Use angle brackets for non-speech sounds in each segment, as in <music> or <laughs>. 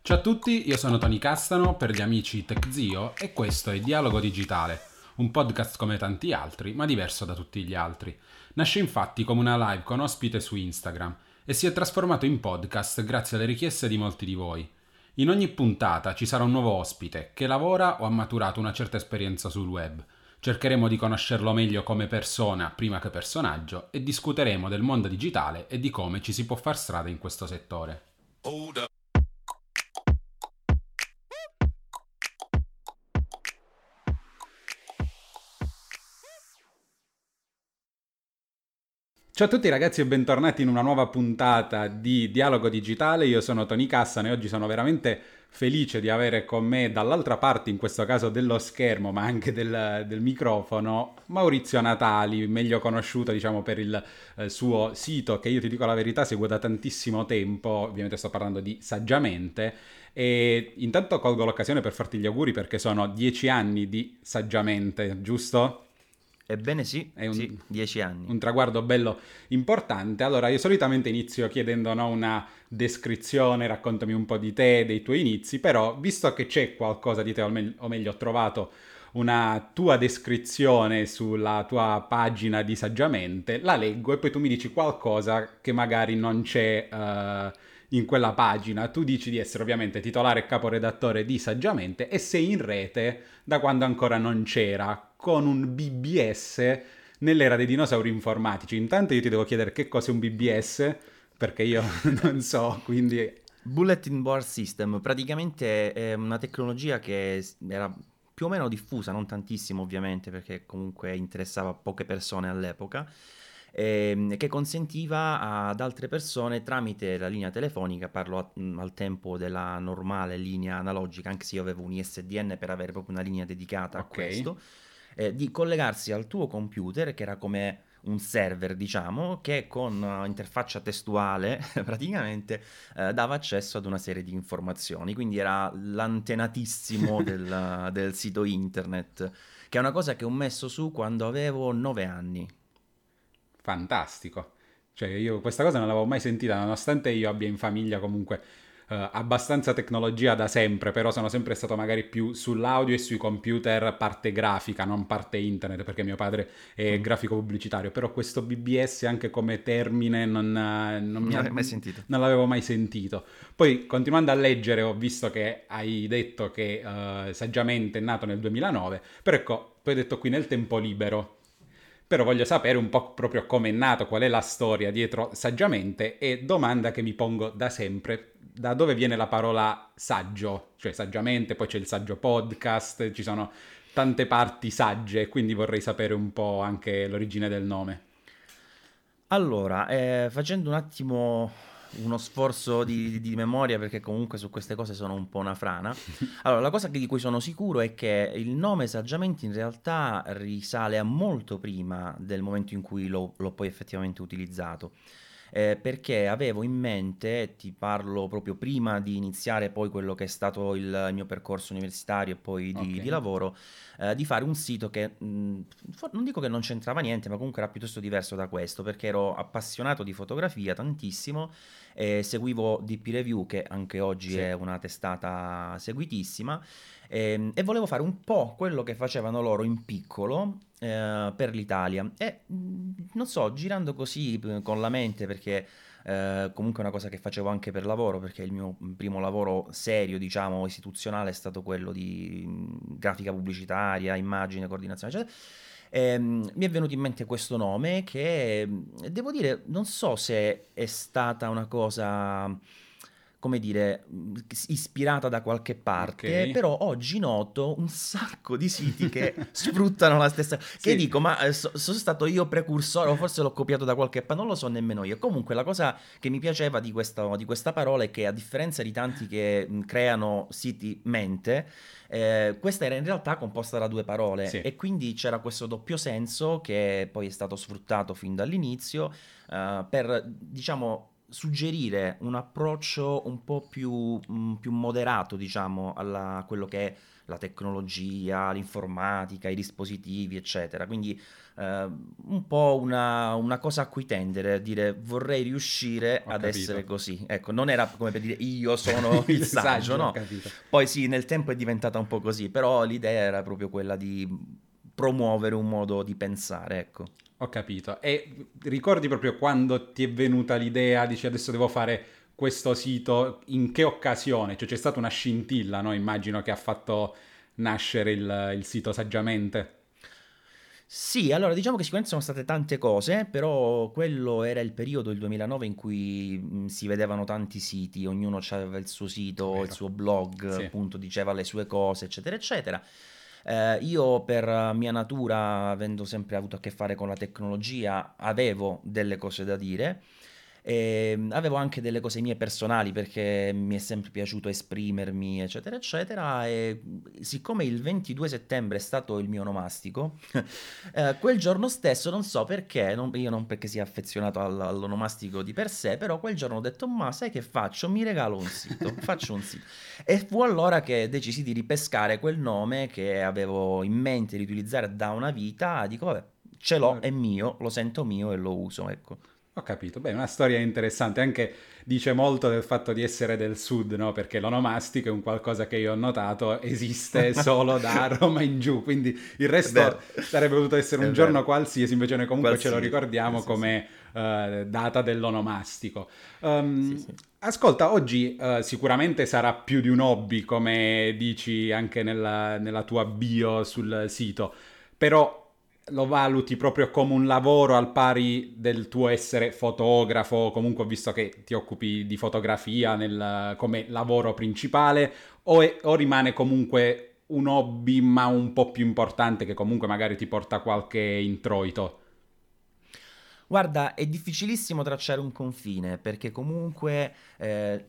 Ciao a tutti, io sono Tony Castano per gli amici TechZio e questo è Dialogo Digitale, un podcast come tanti altri, ma diverso da tutti gli altri. Nasce infatti come una live con ospite su Instagram e si è trasformato in podcast grazie alle richieste di molti di voi. In ogni puntata ci sarà un nuovo ospite che lavora o ha maturato una certa esperienza sul web. Cercheremo di conoscerlo meglio come persona prima che personaggio e discuteremo del mondo digitale e di come ci si può far strada in questo settore. Ciao a tutti ragazzi e bentornati in una nuova puntata di Dialogo Digitale. Io sono Tony Cassano e oggi sono veramente felice di avere con me dall'altra parte, in questo caso dello schermo, ma anche del, del microfono, Maurizio Natali, meglio conosciuto diciamo per il eh, suo sito che io ti dico la verità seguo da tantissimo tempo, ovviamente sto parlando di Saggiamente. E intanto colgo l'occasione per farti gli auguri perché sono dieci anni di Saggiamente, giusto? Ebbene sì, è un, sì, dieci anni. Un traguardo bello importante. Allora, io solitamente inizio chiedendo no, una descrizione, raccontami un po' di te, dei tuoi inizi, però visto che c'è qualcosa di te, o, me- o meglio, ho trovato una tua descrizione sulla tua pagina di Saggiamente, la leggo e poi tu mi dici qualcosa che magari non c'è... Uh, in quella pagina. Tu dici di essere ovviamente titolare e caporedattore di Saggiamente e sei in rete da quando ancora non c'era, con un BBS nell'era dei dinosauri informatici. Intanto io ti devo chiedere che cos'è un BBS, perché io <laughs> non so, quindi... Bulletin Board System praticamente è una tecnologia che era più o meno diffusa, non tantissimo ovviamente, perché comunque interessava poche persone all'epoca, ehm, che consentiva ad altre persone tramite la linea telefonica, parlo a, mm, al tempo della normale linea analogica, anche se io avevo un ISDN per avere proprio una linea dedicata okay. a questo, eh, di collegarsi al tuo computer, che era come un server, diciamo, che con uh, interfaccia testuale <laughs> praticamente uh, dava accesso ad una serie di informazioni. Quindi era l'antenatissimo <laughs> del, del, sito internet, che è una cosa che ho messo su quando avevo nove anni. Fantastico. Cioè, io questa cosa non l'avevo mai sentita, nonostante io abbia in famiglia comunque Uh, abbastanza tecnologia da sempre, però sono sempre stato magari più sull'audio e sui computer parte grafica, non parte internet, perché mio padre è mm. grafico pubblicitario, però questo BBS anche come termine non, non mi ha, mai sentito. Non l'avevo mai sentito. Poi continuando a leggere ho visto che hai detto che uh, saggiamente è nato nel 2009, però ecco, poi hai detto qui nel tempo libero però voglio sapere un po' proprio come è nato, qual è la storia dietro saggiamente e domanda che mi pongo da sempre, da dove viene la parola saggio, cioè saggiamente, poi c'è il saggio podcast, ci sono tante parti sagge, quindi vorrei sapere un po' anche l'origine del nome. Allora, eh, facendo un attimo uno sforzo di, di, memoria perché comunque su queste cose sono un po' una frana. <laughs> Allora, la cosa di cui sono sicuro è che il nome Saggiamente in realtà risale a molto prima del momento in cui l'ho, l'ho poi effettivamente utilizzato eh, perché avevo in mente, ti parlo proprio prima di iniziare poi quello che è stato il mio percorso universitario e poi di, okay. di lavoro, eh, di fare un sito che mh, non dico che non c'entrava niente, ma comunque era piuttosto diverso da questo, perché ero appassionato di fotografia tantissimo e seguivo DP Review, che anche oggi sì. è una testata seguitissima. E, ehm, e, volevo fare un po' quello che facevano loro in piccolo eh, per l'Italia. E mm, non so, girando così eh, con la mente, perché eh, comunque una cosa che facevo anche per lavoro, perché il mio primo lavoro serio, diciamo, istituzionale è stato quello di mm, grafica pubblicitaria, immagine, coordinazione, eccetera. E, um, mi è venuto in mente questo nome che mm, devo dire, non so se è stata una cosa come dire, ispirata da qualche parte, okay. però oggi noto un sacco di siti che <laughs> sfruttano la stessa... Sì. Che dico, ma eh, so, sono stato io precursore o forse l'ho copiato da qualche parte, non lo so nemmeno io. Comunque la cosa che mi piaceva di questa, di questa parola è che a differenza di tanti che creano siti mente, eh, questa era in realtà composta da due parole sì. e quindi c'era questo doppio senso che poi è stato sfruttato fin dall'inizio uh, per, diciamo, suggerire un approccio un po' più, mh, più moderato, diciamo, alla- a quello che è la tecnologia, l'informatica, i dispositivi, eccetera. Quindi eh, un po' una, una cosa a cui tendere, a dire vorrei riuscire Ho ad capito. essere così. Ecco, non era come per dire io sono <laughs> il saggio, ho no? Poi sì, nel tempo è diventata un po' così, però l'idea era proprio quella di promuovere un modo di pensare, ecco. Ho capito. E ricordi proprio quando ti è venuta l'idea, dici adesso devo fare questo sito, in che occasione? Cioè c'è stata una scintilla, no? Immagino che ha fatto nascere il, il sito saggiamente. Sì, allora diciamo che sicuramente sono state tante cose, però quello era il periodo, il 2009, in cui mh, si vedevano tanti siti, ognuno aveva il suo sito, Vero. il suo blog, Sì. appunto diceva le sue cose, eccetera, eccetera. Eh, io per mia natura, avendo sempre avuto a che fare con la tecnologia, avevo delle cose da dire. E mh, avevo anche delle cose mie personali perché mi è sempre piaciuto esprimermi, eccetera, eccetera. E siccome il 22 settembre è stato il mio onomastico, <laughs> eh, quel giorno stesso, non so perché, non- io non perché sia affezionato al- all'onomastico di per sé, però quel giorno ho detto, ma sai che faccio? Mi regalo un sito, <laughs> faccio un sito. E fu allora che decisi di ripescare quel nome che avevo in mente di utilizzare da una vita, dico, vabbè, ce l'ho, è mio, lo sento mio e lo uso, ecco. Ho capito. Beh, una storia interessante. Anche dice molto del fatto di essere del sud, no? Perché l'onomastico è un qualcosa che io ho notato esiste <laughs> solo da Roma in giù. Quindi il resto sarebbe potuto essere È un giorno vero. qualsiasi, invece noi comunque ce lo Qualsiasi. ricordiamo Sì, sì, come eh, data dell'onomastico. Um, Sì, sì. Ascolta, oggi eh, sicuramente sarà più di un hobby, come dici anche nella, nella tua bio sul sito, però lo valuti proprio come un lavoro al pari del tuo essere fotografo, comunque visto che ti occupi di fotografia nel- come lavoro principale, o, è- o rimane comunque un hobby ma un po' più importante che comunque magari ti porta qualche introito? Guarda, è difficilissimo tracciare un confine perché comunque eh,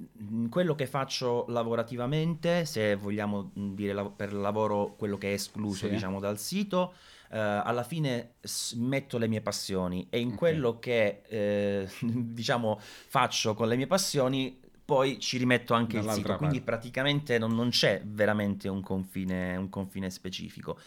quello che faccio lavorativamente, se vogliamo dire lav- per lavoro quello che è escluso, Sì. diciamo, dal sito, alla fine metto le mie passioni e in Ok. quello che, eh, <laughs> diciamo, faccio con le mie passioni, poi ci rimetto anche il sito, quindi parte. praticamente non, non c'è veramente un confine, un confine specifico.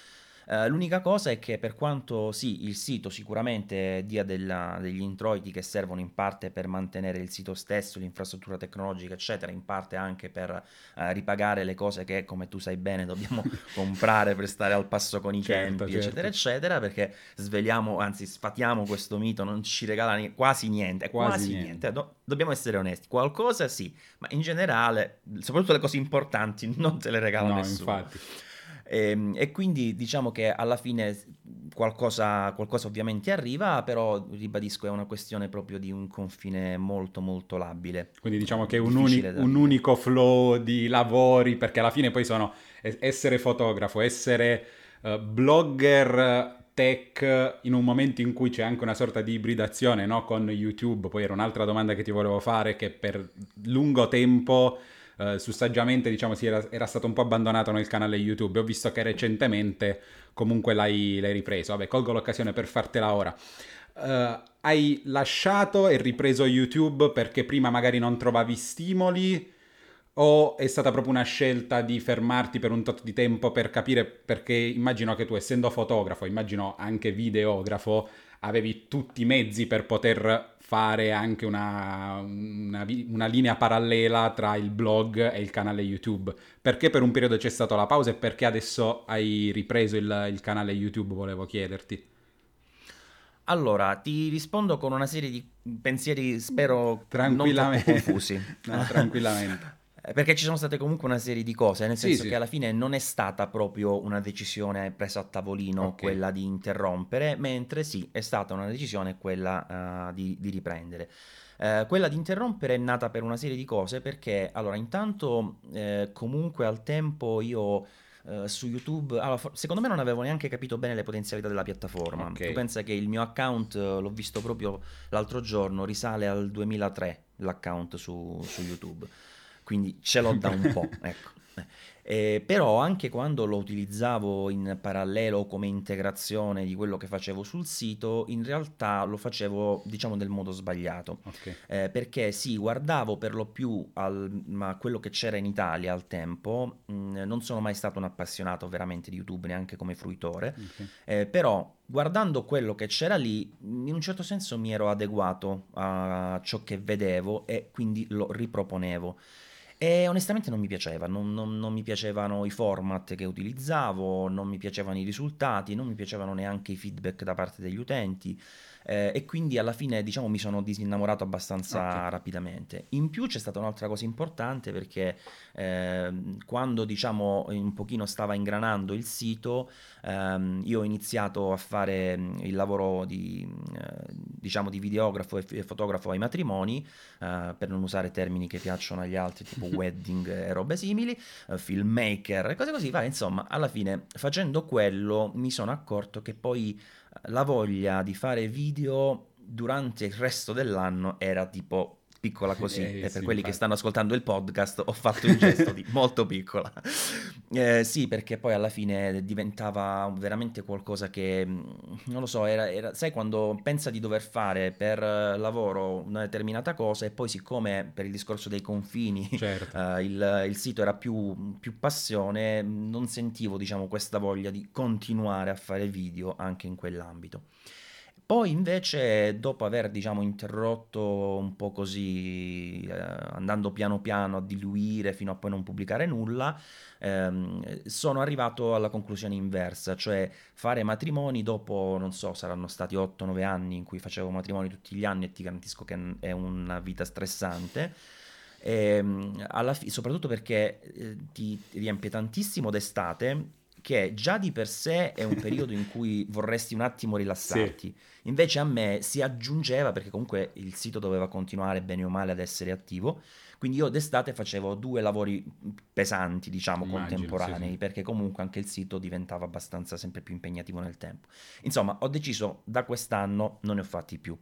Eh, l'unica cosa è che per quanto sì, il sito sicuramente dia della- degli introiti che servono in parte per mantenere il sito stesso, l'infrastruttura tecnologica, eccetera, in parte anche per eh, ripagare le cose che, come tu sai bene, dobbiamo <laughs> comprare per stare al passo con i Certo, tempi, certo. eccetera, eccetera, perché sveliamo, anzi sfatiamo questo mito, non ci regala ni- quasi niente, Quasi quasi, niente. niente. Do- dobbiamo essere onesti, qualcosa sì, ma in generale, soprattutto le cose importanti, non te le regala No, nessuno. infatti. E, e quindi diciamo che alla fine qualcosa, qualcosa ovviamente arriva, però ribadisco è una questione proprio di un confine molto molto labile. Quindi diciamo che è un, uni- un unico flow di lavori, perché alla fine poi sono es- essere fotografo, essere eh, blogger tech in un momento in cui c'è anche una sorta di ibridazione no, con YouTube. Poi era un'altra domanda che ti volevo fare, che per lungo tempo eh, su Saggiamente diciamo si era, era stato un po' abbandonato nel canale YouTube. Ho visto che recentemente comunque l'hai, l'hai ripreso. Vabbè, colgo l'occasione per fartela ora. Eh, hai lasciato e ripreso YouTube perché prima magari non trovavi stimoli o è stata proprio una scelta di fermarti per un tot di tempo per capire perché immagino che tu essendo fotografo, immagino anche videografo, avevi tutti i mezzi per poter fare anche una, una una linea parallela tra il blog e il canale YouTube. Perché per un periodo c'è stata la pausa e perché adesso hai ripreso il, il canale YouTube, volevo chiederti. Allora, ti rispondo con una serie di pensieri, spero, non troppo confusi. <laughs> No, tranquillamente. Eh, Perché ci sono state comunque una serie di cose, nel senso sì. che alla fine non è stata proprio una decisione presa a tavolino Ok. quella di interrompere, mentre sì, è stata una decisione quella eh, di, di riprendere. Eh, quella di interrompere è nata per una serie di cose perché, allora, intanto eh, comunque al tempo io eh, su YouTube, allora, secondo me non avevo neanche capito bene le potenzialità della piattaforma. Ok. Tu pensa che il mio account, l'ho visto proprio l'altro giorno, risale al 2003 l'account su, su YouTube quindi ce l'ho da un po', <laughs> ecco. Eh, però anche quando lo utilizzavo in parallelo come integrazione di quello che facevo sul sito, in realtà lo facevo diciamo nel modo sbagliato. Ok. Eh, perché sì, guardavo per lo più al, a quello che c'era in Italia al tempo, mh, non sono mai stato un appassionato veramente di YouTube, neanche come fruitore, ok. eh, però guardando quello che c'era lì, in un certo senso mi ero adeguato a ciò che vedevo e quindi lo riproponevo. E onestamente non mi piaceva, non, non- non mi piacevano i format che utilizzavo, non mi piacevano i risultati, non mi piacevano neanche i feedback da parte degli utenti. Eh, e quindi alla fine, diciamo, mi sono disinnamorato abbastanza Ok. rapidamente. In più c'è stata un'altra cosa importante perché ehm, quando, diciamo, un pochino stava ingranando il sito, ehm, io ho iniziato a fare mm, il lavoro di, eh, diciamo, di videografo e fotografo ai matrimoni, eh, per non usare termini che piacciono agli altri, tipo <laughs> wedding e robe simili, eh, filmmaker e cose così. Va, insomma, alla fine, facendo quello, mi sono accorto che poi eh, la voglia di fare video durante il resto dell'anno era tipo piccola così Eh, e per sì, quelli che infatti. stanno ascoltando il podcast ho fatto il gesto di <laughs> molto piccola Eh, sì perché poi alla fine diventava veramente qualcosa che mm, non lo so era, era- sai quando pensa di dover fare per eh, lavoro una determinata cosa e poi siccome per il discorso dei confini Certo. <laughs> eh, il, il sito era più, più passione, non sentivo, diciamo, questa voglia di continuare a fare video anche in quell'ambito. Poi invece, dopo aver, diciamo, interrotto un po' così, eh, andando piano piano a diluire fino a poi non pubblicare nulla, ehm, sono arrivato alla conclusione inversa, cioè fare matrimoni dopo, non so, saranno stati 8-9 anni in cui facevo matrimoni tutti gli anni e ti garantisco che è una vita stressante. Ehm, alla fi- soprattutto perché eh, ti riempie tantissimo d'estate, che già di per sé è un periodo in cui <laughs> vorresti un attimo rilassarti. Invece a me si aggiungeva, perché comunque il sito doveva continuare bene o male ad essere attivo, quindi io d'estate facevo due lavori pesanti, diciamo, Immagino, contemporanei, sì, sì. perché comunque anche il sito diventava abbastanza sempre più impegnativo nel tempo. Insomma, ho deciso da quest'anno non ne ho fatti più.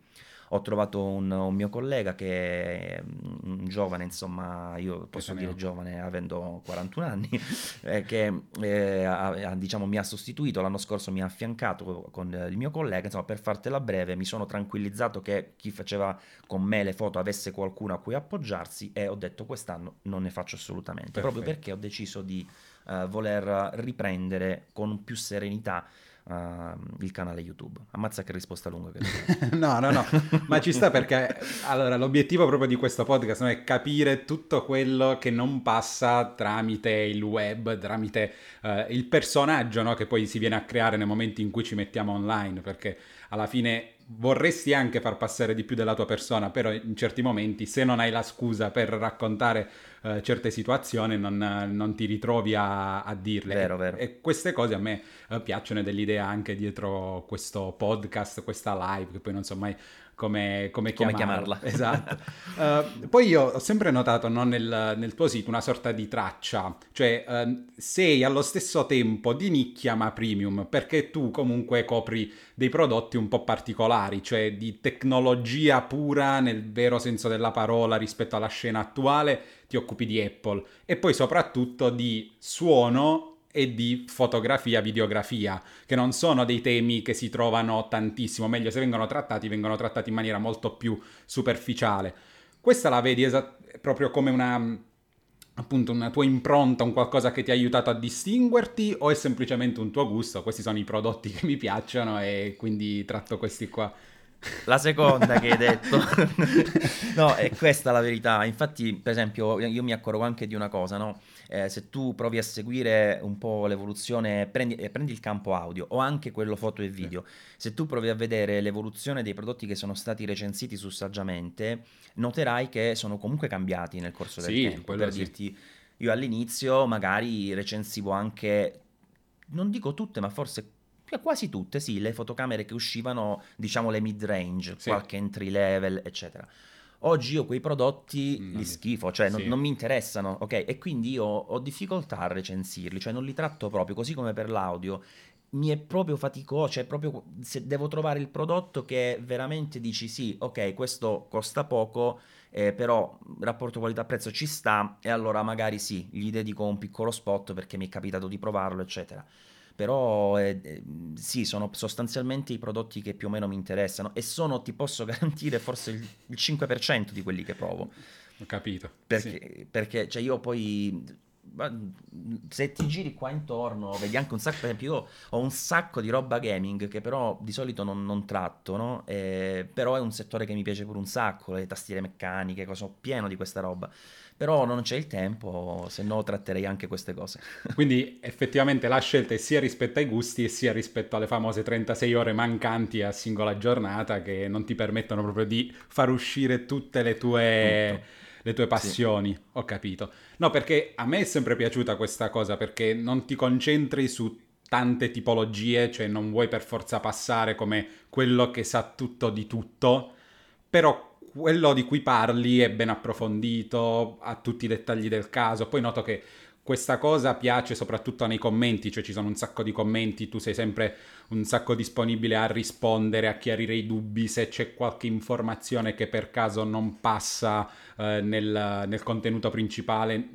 Ho trovato un, un mio collega che è un giovane, insomma, io posso dire giovane avendo 41 anni, <laughs> eh, che eh, ha- ha, diciamo, mi ha sostituito, l'anno scorso mi ha affiancato con il mio collega, insomma, per fartela breve, mi sono tranquillizzato che chi faceva con me le foto avesse qualcuno a cui appoggiarsi e ho detto quest'anno non ne faccio assolutamente, proprio Perfetto. perché ho deciso di eh, voler riprendere con più serenità eh, il canale YouTube. Ammazza che risposta lunga che <laughs> No, no, no, ma ci sta <laughs> perché allora l'obiettivo proprio di questo podcast no, è capire tutto quello che non passa tramite il web, tramite eh, il personaggio no, che poi si viene a creare nei momenti in cui ci mettiamo online, perché alla fine vorresti anche far passare di più della tua persona, però in certi momenti se non hai la scusa per raccontare eh, certe situazioni non, non ti ritrovi a, a dirle. Vero, E- vero. E queste cose a me eh, piacciono dell'idea anche dietro questo podcast, questa live, che poi non so mai come, come Come chiamarla. chiamarla. <laughs> Esatto. Eh, poi io ho sempre notato no, nel, nel tuo sito una sorta di traccia, cioè eh, sei allo stesso tempo di nicchia ma premium, perché tu comunque copri dei prodotti un po' particolari, cioè di tecnologia pura nel vero senso della parola rispetto alla scena attuale, ti occupi di Apple e poi soprattutto di suono e di fotografia, videografia, che non sono dei temi che si trovano tantissimo, meglio se vengono trattati, vengono trattati in maniera molto più superficiale. Questa la vedi esa- proprio come una appunto una tua impronta, un qualcosa che ti ha aiutato a distinguerti o è semplicemente un tuo gusto? Questi sono i prodotti che mi piacciono e quindi tratto questi qua. La seconda che hai <laughs> detto. no, è questa la verità. Infatti, per esempio, io mi accorgo anche di una cosa, no? Eh, se tu provi a seguire un po' l'evoluzione, prendi, eh, prendi il campo audio o anche quello foto e video, se tu provi a vedere l'evoluzione dei prodotti che sono stati recensiti su Saggiamente, noterai che sono comunque cambiati nel corso del Sì, tempo. Per sì. dirti, io all'inizio magari recensivo anche, non dico tutte, ma forse quasi tutte, sì, le fotocamere che uscivano, diciamo le mid-range, Sì. qualche entry level, eccetera. Oggi io quei prodotti Mm, li non li- schifo, cioè non, sì. non mi interessano, ok? E quindi io ho difficoltà a recensirli, cioè non li tratto proprio, così come per l'audio. mi è proprio faticoso, cioè proprio se devo trovare il prodotto che veramente dici sì, ok, questo costa poco, eh, però rapporto qualità-prezzo ci sta e allora magari sì, gli dedico un piccolo spot perché mi è capitato di provarlo, eccetera. Però eh, eh, sì, sono sostanzialmente i prodotti che più o meno mi interessano e sono, ti posso <laughs> garantire, forse il, il 5% di quelli che provo. Ho capito. Perché, sì. perché cioè io poi se ti giri qua intorno, vedi anche un sacco, per esempio io ho un sacco di roba gaming che però di solito non, non tratto, no? Eh, però è un settore che mi piace pure un sacco, le tastiere meccaniche, sono pieno di questa roba. Però non c'è il tempo, se no tratterei anche queste cose. <laughs> Quindi effettivamente la scelta è sia rispetto ai gusti e sia rispetto alle famose 36 ore mancanti a singola giornata che non ti permettono proprio di far uscire tutte le tue... Tutto le tue passioni, sì. ho capito. No, perché a me è sempre piaciuta questa cosa, perché non ti concentri su tante tipologie, cioè non vuoi per forza passare come quello che sa tutto di tutto, però quello di cui parli è ben approfondito, ha tutti i dettagli del caso. Poi noto che questa cosa piace soprattutto nei commenti, cioè ci sono un sacco di commenti, tu sei sempre un sacco disponibile a rispondere, a chiarire i dubbi, se c'è qualche informazione che per caso non passa eh, nel, nel contenuto principale,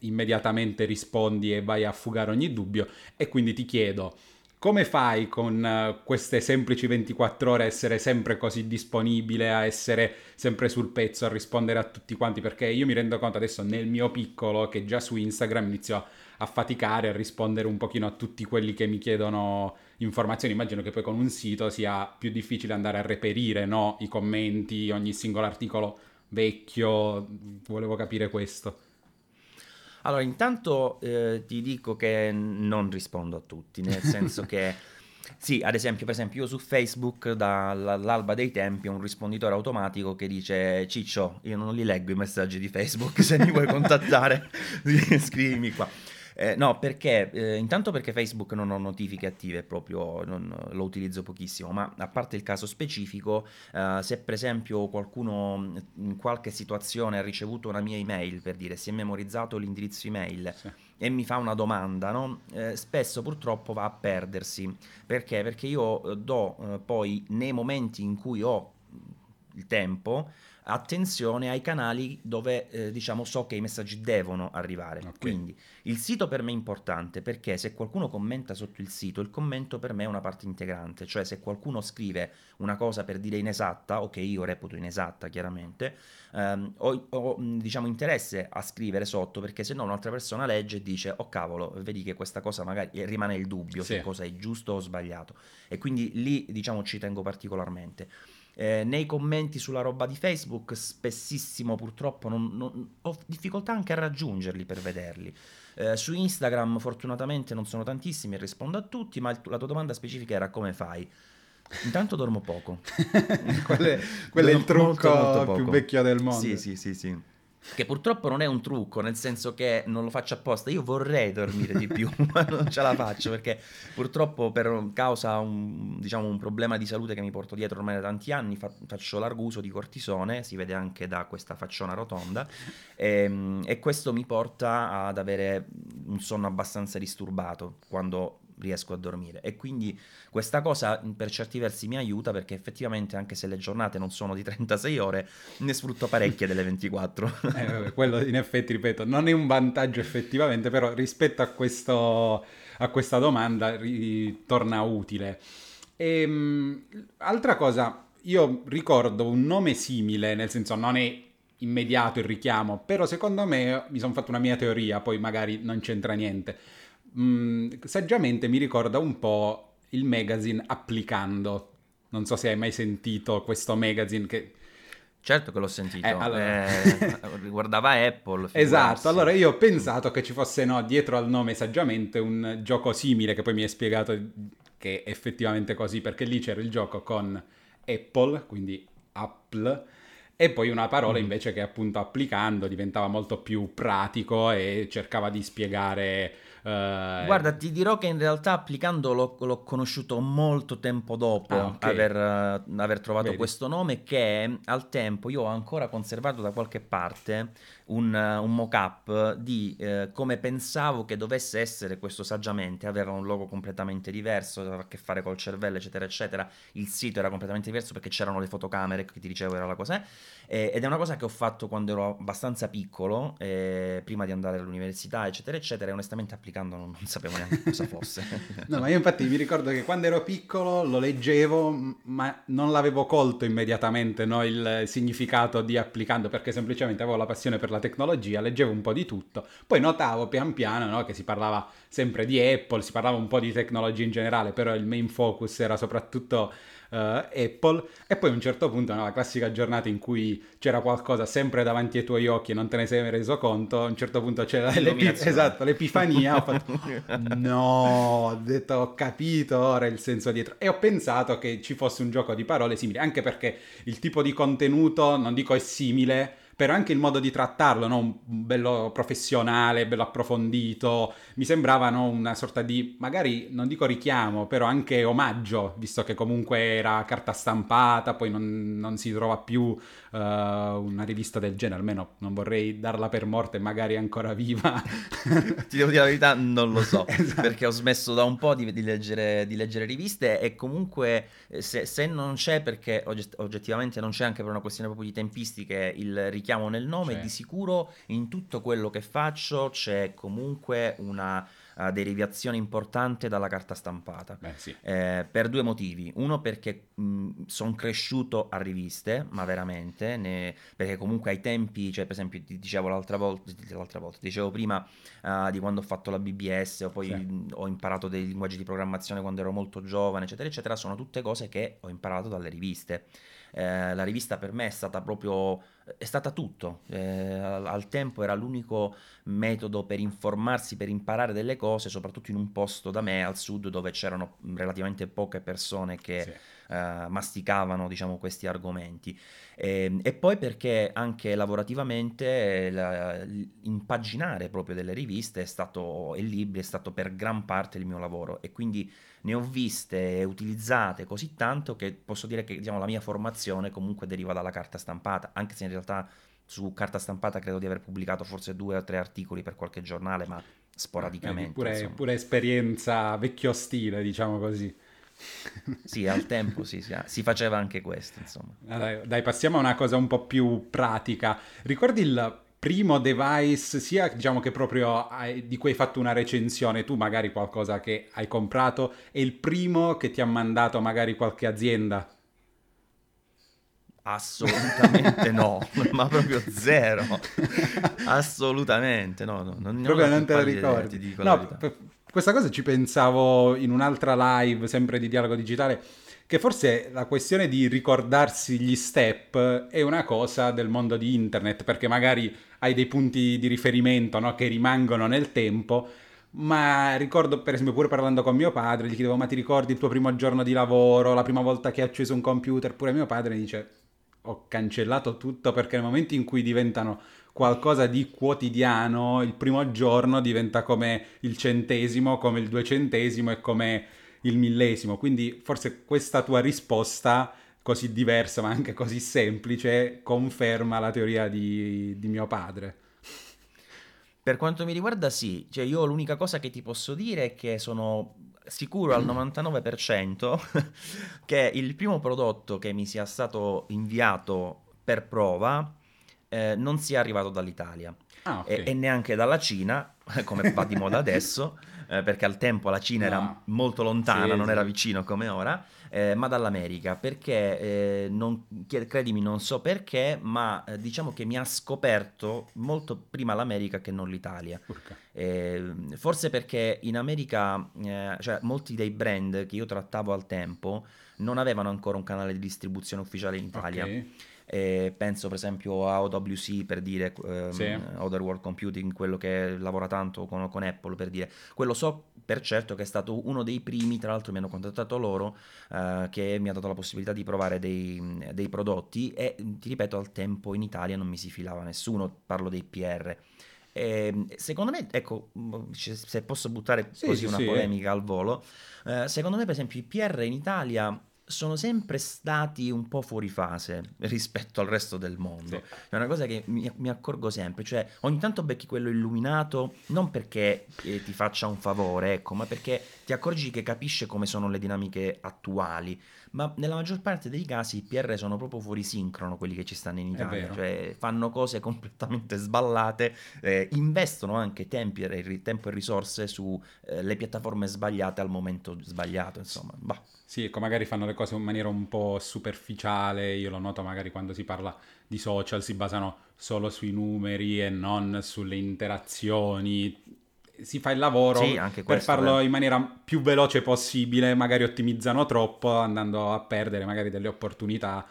immediatamente rispondi e vai a fugare ogni dubbio. E quindi ti chiedo, come fai con uh, queste semplici 24 ore a essere sempre così disponibile, a essere sempre sul pezzo, a rispondere a tutti quanti? Perché io mi rendo conto adesso nel mio piccolo che già su Instagram inizio a faticare a rispondere un pochino a tutti quelli che mi chiedono informazioni. Immagino che poi con un sito sia più difficile andare a reperire no? i commenti, ogni singolo articolo vecchio. Volevo capire questo. Allora, intanto eh, ti dico che non rispondo a tutti, nel <laughs> senso che sì, ad esempio, per esempio, io su Facebook dall'alba dei tempi ho un risponditore automatico che dice Ciccio, io non li leggo i messaggi di Facebook, se mi vuoi contattare <laughs> <laughs> scrivimi qua. Eh, no, perché eh, intanto perché Facebook non ho notifiche attive, proprio non, lo utilizzo pochissimo, ma a parte il caso specifico, eh, se per esempio qualcuno in qualche situazione ha ricevuto una mia email, per dire, si è memorizzato l'indirizzo email sì. e mi fa una domanda, no? Eh, spesso purtroppo va a perdersi. Perché? Perché io eh, do eh, poi nei momenti in cui ho il tempo, attenzione ai canali dove eh, diciamo so che i messaggi devono arrivare. Okay. Quindi il sito per me è importante perché se qualcuno commenta sotto il sito, il commento per me è una parte integrante, cioè se qualcuno scrive una cosa per dire inesatta, o che io reputo inesatta chiaramente, ehm, ho, ho diciamo interesse a scrivere sotto perché se no un'altra persona legge e dice oh cavolo, vedi che questa cosa magari rimane il dubbio sì. su cosa è giusto o sbagliato e quindi lì diciamo ci tengo particolarmente. Eh, nei commenti sulla roba di Facebook spessissimo purtroppo non, non, ho difficoltà anche a raggiungerli per vederli. Eh, su Instagram fortunatamente non sono tantissimi e rispondo a tutti, ma il, la tua domanda specifica era come fai? Intanto dormo poco. <laughs> quello è il trucco molto, molto più vecchio del mondo. Sì, sì, sì, sì. Che purtroppo non è un trucco, nel senso che non lo faccio apposta. Io vorrei dormire di più, <laughs> ma non ce la faccio perché purtroppo per causa un, diciamo, un problema di salute che mi porto dietro ormai da tanti anni fa, faccio largo uso di cortisone, si vede anche da questa facciona rotonda, e, ehm, e questo mi porta ad avere un sonno abbastanza disturbato quando riesco a dormire. E quindi questa cosa per certi versi mi aiuta perché effettivamente anche se le giornate non sono di 36 ore ne sfrutto parecchie delle 24 <laughs> eh, vabbè, quello in effetti ripeto non è un vantaggio effettivamente però rispetto a, questo, a questa domanda torna utile. Ehm, altra cosa io ricordo un nome simile nel senso non è immediato il richiamo però secondo me mi sono fatto una mia teoria poi magari non c'entra niente mh, saggiamente mi ricorda un po' il magazine Applicando. Non so se hai mai sentito questo magazine che... Certo che l'ho sentito, eh, allora... eh, riguardava Apple. Esatto, allora io ho pensato che ci fosse no, dietro al nome saggiamente un gioco simile che poi mi hai spiegato che è effettivamente così, perché lì c'era il gioco con Apple, quindi Apple, e poi una parola mm. invece che appunto applicando diventava molto più pratico e cercava di spiegare Guarda, ti dirò che in realtà applicando l'ho, l'ho conosciuto molto tempo dopo ah, okay. aver, uh, aver, trovato Vedi. questo nome che al tempo io ho ancora conservato da qualche parte un, un mock-up di eh, come pensavo che dovesse essere questo saggiamente, aveva un logo completamente diverso, aveva a che fare col cervello, eccetera, eccetera. Il sito era completamente diverso perché c'erano le fotocamere, che ti dicevo era la cosa. Eh, ed è una cosa che ho fatto quando ero abbastanza piccolo, eh, prima di andare all'università, eccetera, eccetera, e onestamente applicando non, non sapevo neanche cosa <laughs> fosse. no, ma io infatti mi ricordo che quando ero piccolo lo leggevo, ma non l'avevo colto immediatamente no, il significato di applicando, perché semplicemente avevo la passione per la tecnologia, leggevo un po' di tutto, poi notavo pian piano no, che si parlava sempre di Apple, si parlava un po' di tecnologia in generale, però il main focus era soprattutto uh, Apple. E poi a un certo punto, no, la classica giornata in cui c'era qualcosa sempre davanti ai tuoi occhi e non te ne sei reso conto, a un certo punto c'era l'epi- esatto, l'epifania, ho fatto <laughs> no, ho detto ho capito ora il senso dietro e ho pensato che ci fosse un gioco di parole simile, anche perché il tipo di contenuto, non dico è simile, però anche il modo di trattarlo, no? un bello professionale, bello approfondito, mi sembrava no? una sorta di, magari non dico richiamo, però anche omaggio, visto che comunque era carta stampata, poi non, non si trova più uh, una rivista del genere, almeno non vorrei darla per morte, magari ancora viva. <laughs> Ti devo dire la verità, non lo so, <laughs> esatto. perché ho smesso da un po' di, di, leggere, di leggere, riviste e comunque eh, se, se non c'è, perché oggettivamente non c'è anche per una questione proprio di tempistiche, il richiamo richiamo nel nome, c'è. di sicuro in tutto quello che faccio c'è comunque una uh, derivazione importante dalla carta stampata. Beh, sì. eh, per due motivi. Uno perché sono cresciuto a riviste, ma veramente, ne, perché comunque ai tempi, cioè per esempio ti dicevo l'altra volta, l'altra volta dicevo prima uh, di quando ho fatto la BBS o poi sì. ho imparato dei linguaggi di programmazione quando ero molto giovane, eccetera, eccetera, sono tutte cose che ho imparato dalle riviste. Eh, la rivista per me è stata proprio è stata tutto. Eh, al, tempo era l'unico metodo per informarsi, per imparare delle cose, soprattutto in un posto da me al sud dove c'erano relativamente poche persone che sì. Eh, masticavano diciamo, questi argomenti. E, ehm, e, poi perché anche lavorativamente la, impaginare proprio delle riviste è stato, e libri è stato per gran parte il mio lavoro e quindi ne ho viste e utilizzate così tanto che posso dire che diciamo, la mia formazione comunque deriva dalla carta stampata, anche se in realtà su carta stampata credo di aver pubblicato forse due o tre articoli per qualche giornale, ma sporadicamente. Pure, pure, esperienza vecchio stile, diciamo così. <laughs> sì, al tempo sì, sì, si faceva anche questo, insomma. Dai, dai, passiamo a una cosa un po' più pratica. Ricordi il primo device, sia diciamo che proprio hai, di cui hai fatto una recensione, tu magari qualcosa che hai comprato, e il primo che ti ha mandato magari qualche azienda? Assolutamente no, <laughs> ma proprio zero. <laughs> Assolutamente no, no non, proprio non te lo ricordi. no, questa cosa ci pensavo in un'altra live, sempre di dialogo digitale che forse la questione di ricordarsi gli step è una cosa del mondo di internet, perché magari hai dei punti di riferimento no, che rimangono nel tempo, ma ricordo per esempio pure parlando con mio padre, gli chiedevo ma ti ricordi il tuo primo giorno di lavoro, la prima volta che hai acceso un computer, pure mio padre mi dice ho cancellato tutto perché nel momento in cui diventano qualcosa di quotidiano, il primo giorno diventa come il centesimo, come il duecentesimo e come il millesimo. Quindi forse questa tua risposta così diversa ma anche così semplice conferma la teoria di, di mio padre. Per quanto mi riguarda sì, cioè io l'unica cosa che ti posso dire è che sono sicuro al 99% <laughs> che il primo prodotto che mi sia stato inviato per prova eh, non sia arrivato dall'Italia ah, okay. e, e, neanche dalla Cina, <laughs> come va di moda adesso, eh, perché al tempo la Cina no. era molto lontana, sì, non sì. era vicino come ora, eh, ma dall'America, perché eh, non, credimi, non so perché, ma eh, diciamo che mi ha scoperto molto prima l'America che non l'Italia. Eh, forse perché in America, eh, cioè molti dei brand che io trattavo al tempo non avevano ancora un canale di distribuzione ufficiale in Italia. Okay e penso per esempio a OWC per dire um, sì. Other World Computing, quello che lavora tanto con, con, Apple per dire, quello so per certo che è stato uno dei primi, tra l'altro mi hanno contattato loro, uh, che mi ha dato la possibilità di provare dei, dei, prodotti e ti ripeto al tempo in Italia non mi si filava nessuno, parlo dei PR. E, secondo me, ecco, se posso buttare Sì, così sì, una polemica al volo, eh, secondo me, per esempio, i PR in Italia sono sempre stati un po' fuori fase <laughs> rispetto al resto del mondo. Sì. È una cosa che mi, mi accorgo sempre, cioè ogni tanto becchi quello illuminato non perché eh, ti faccia un favore, ecco, ma perché ti accorgi che capisce come sono le dinamiche attuali. Ma nella maggior parte dei casi i PR sono proprio fuori sincrono quelli che ci stanno in Italia, cioè fanno cose completamente sballate, eh, investono anche tempi tempo e risorse sulle piattaforme sbagliate al momento sbagliato, insomma. Bah. Sì, ecco, magari fanno le cose in maniera un po' superficiale, io lo noto magari quando si parla di social, si basano solo sui numeri e non sulle interazioni. Si fa il lavoro Sì, anche per questo, farlo eh. in maniera più veloce possibile, magari ottimizzano troppo, andando a perdere magari delle opportunità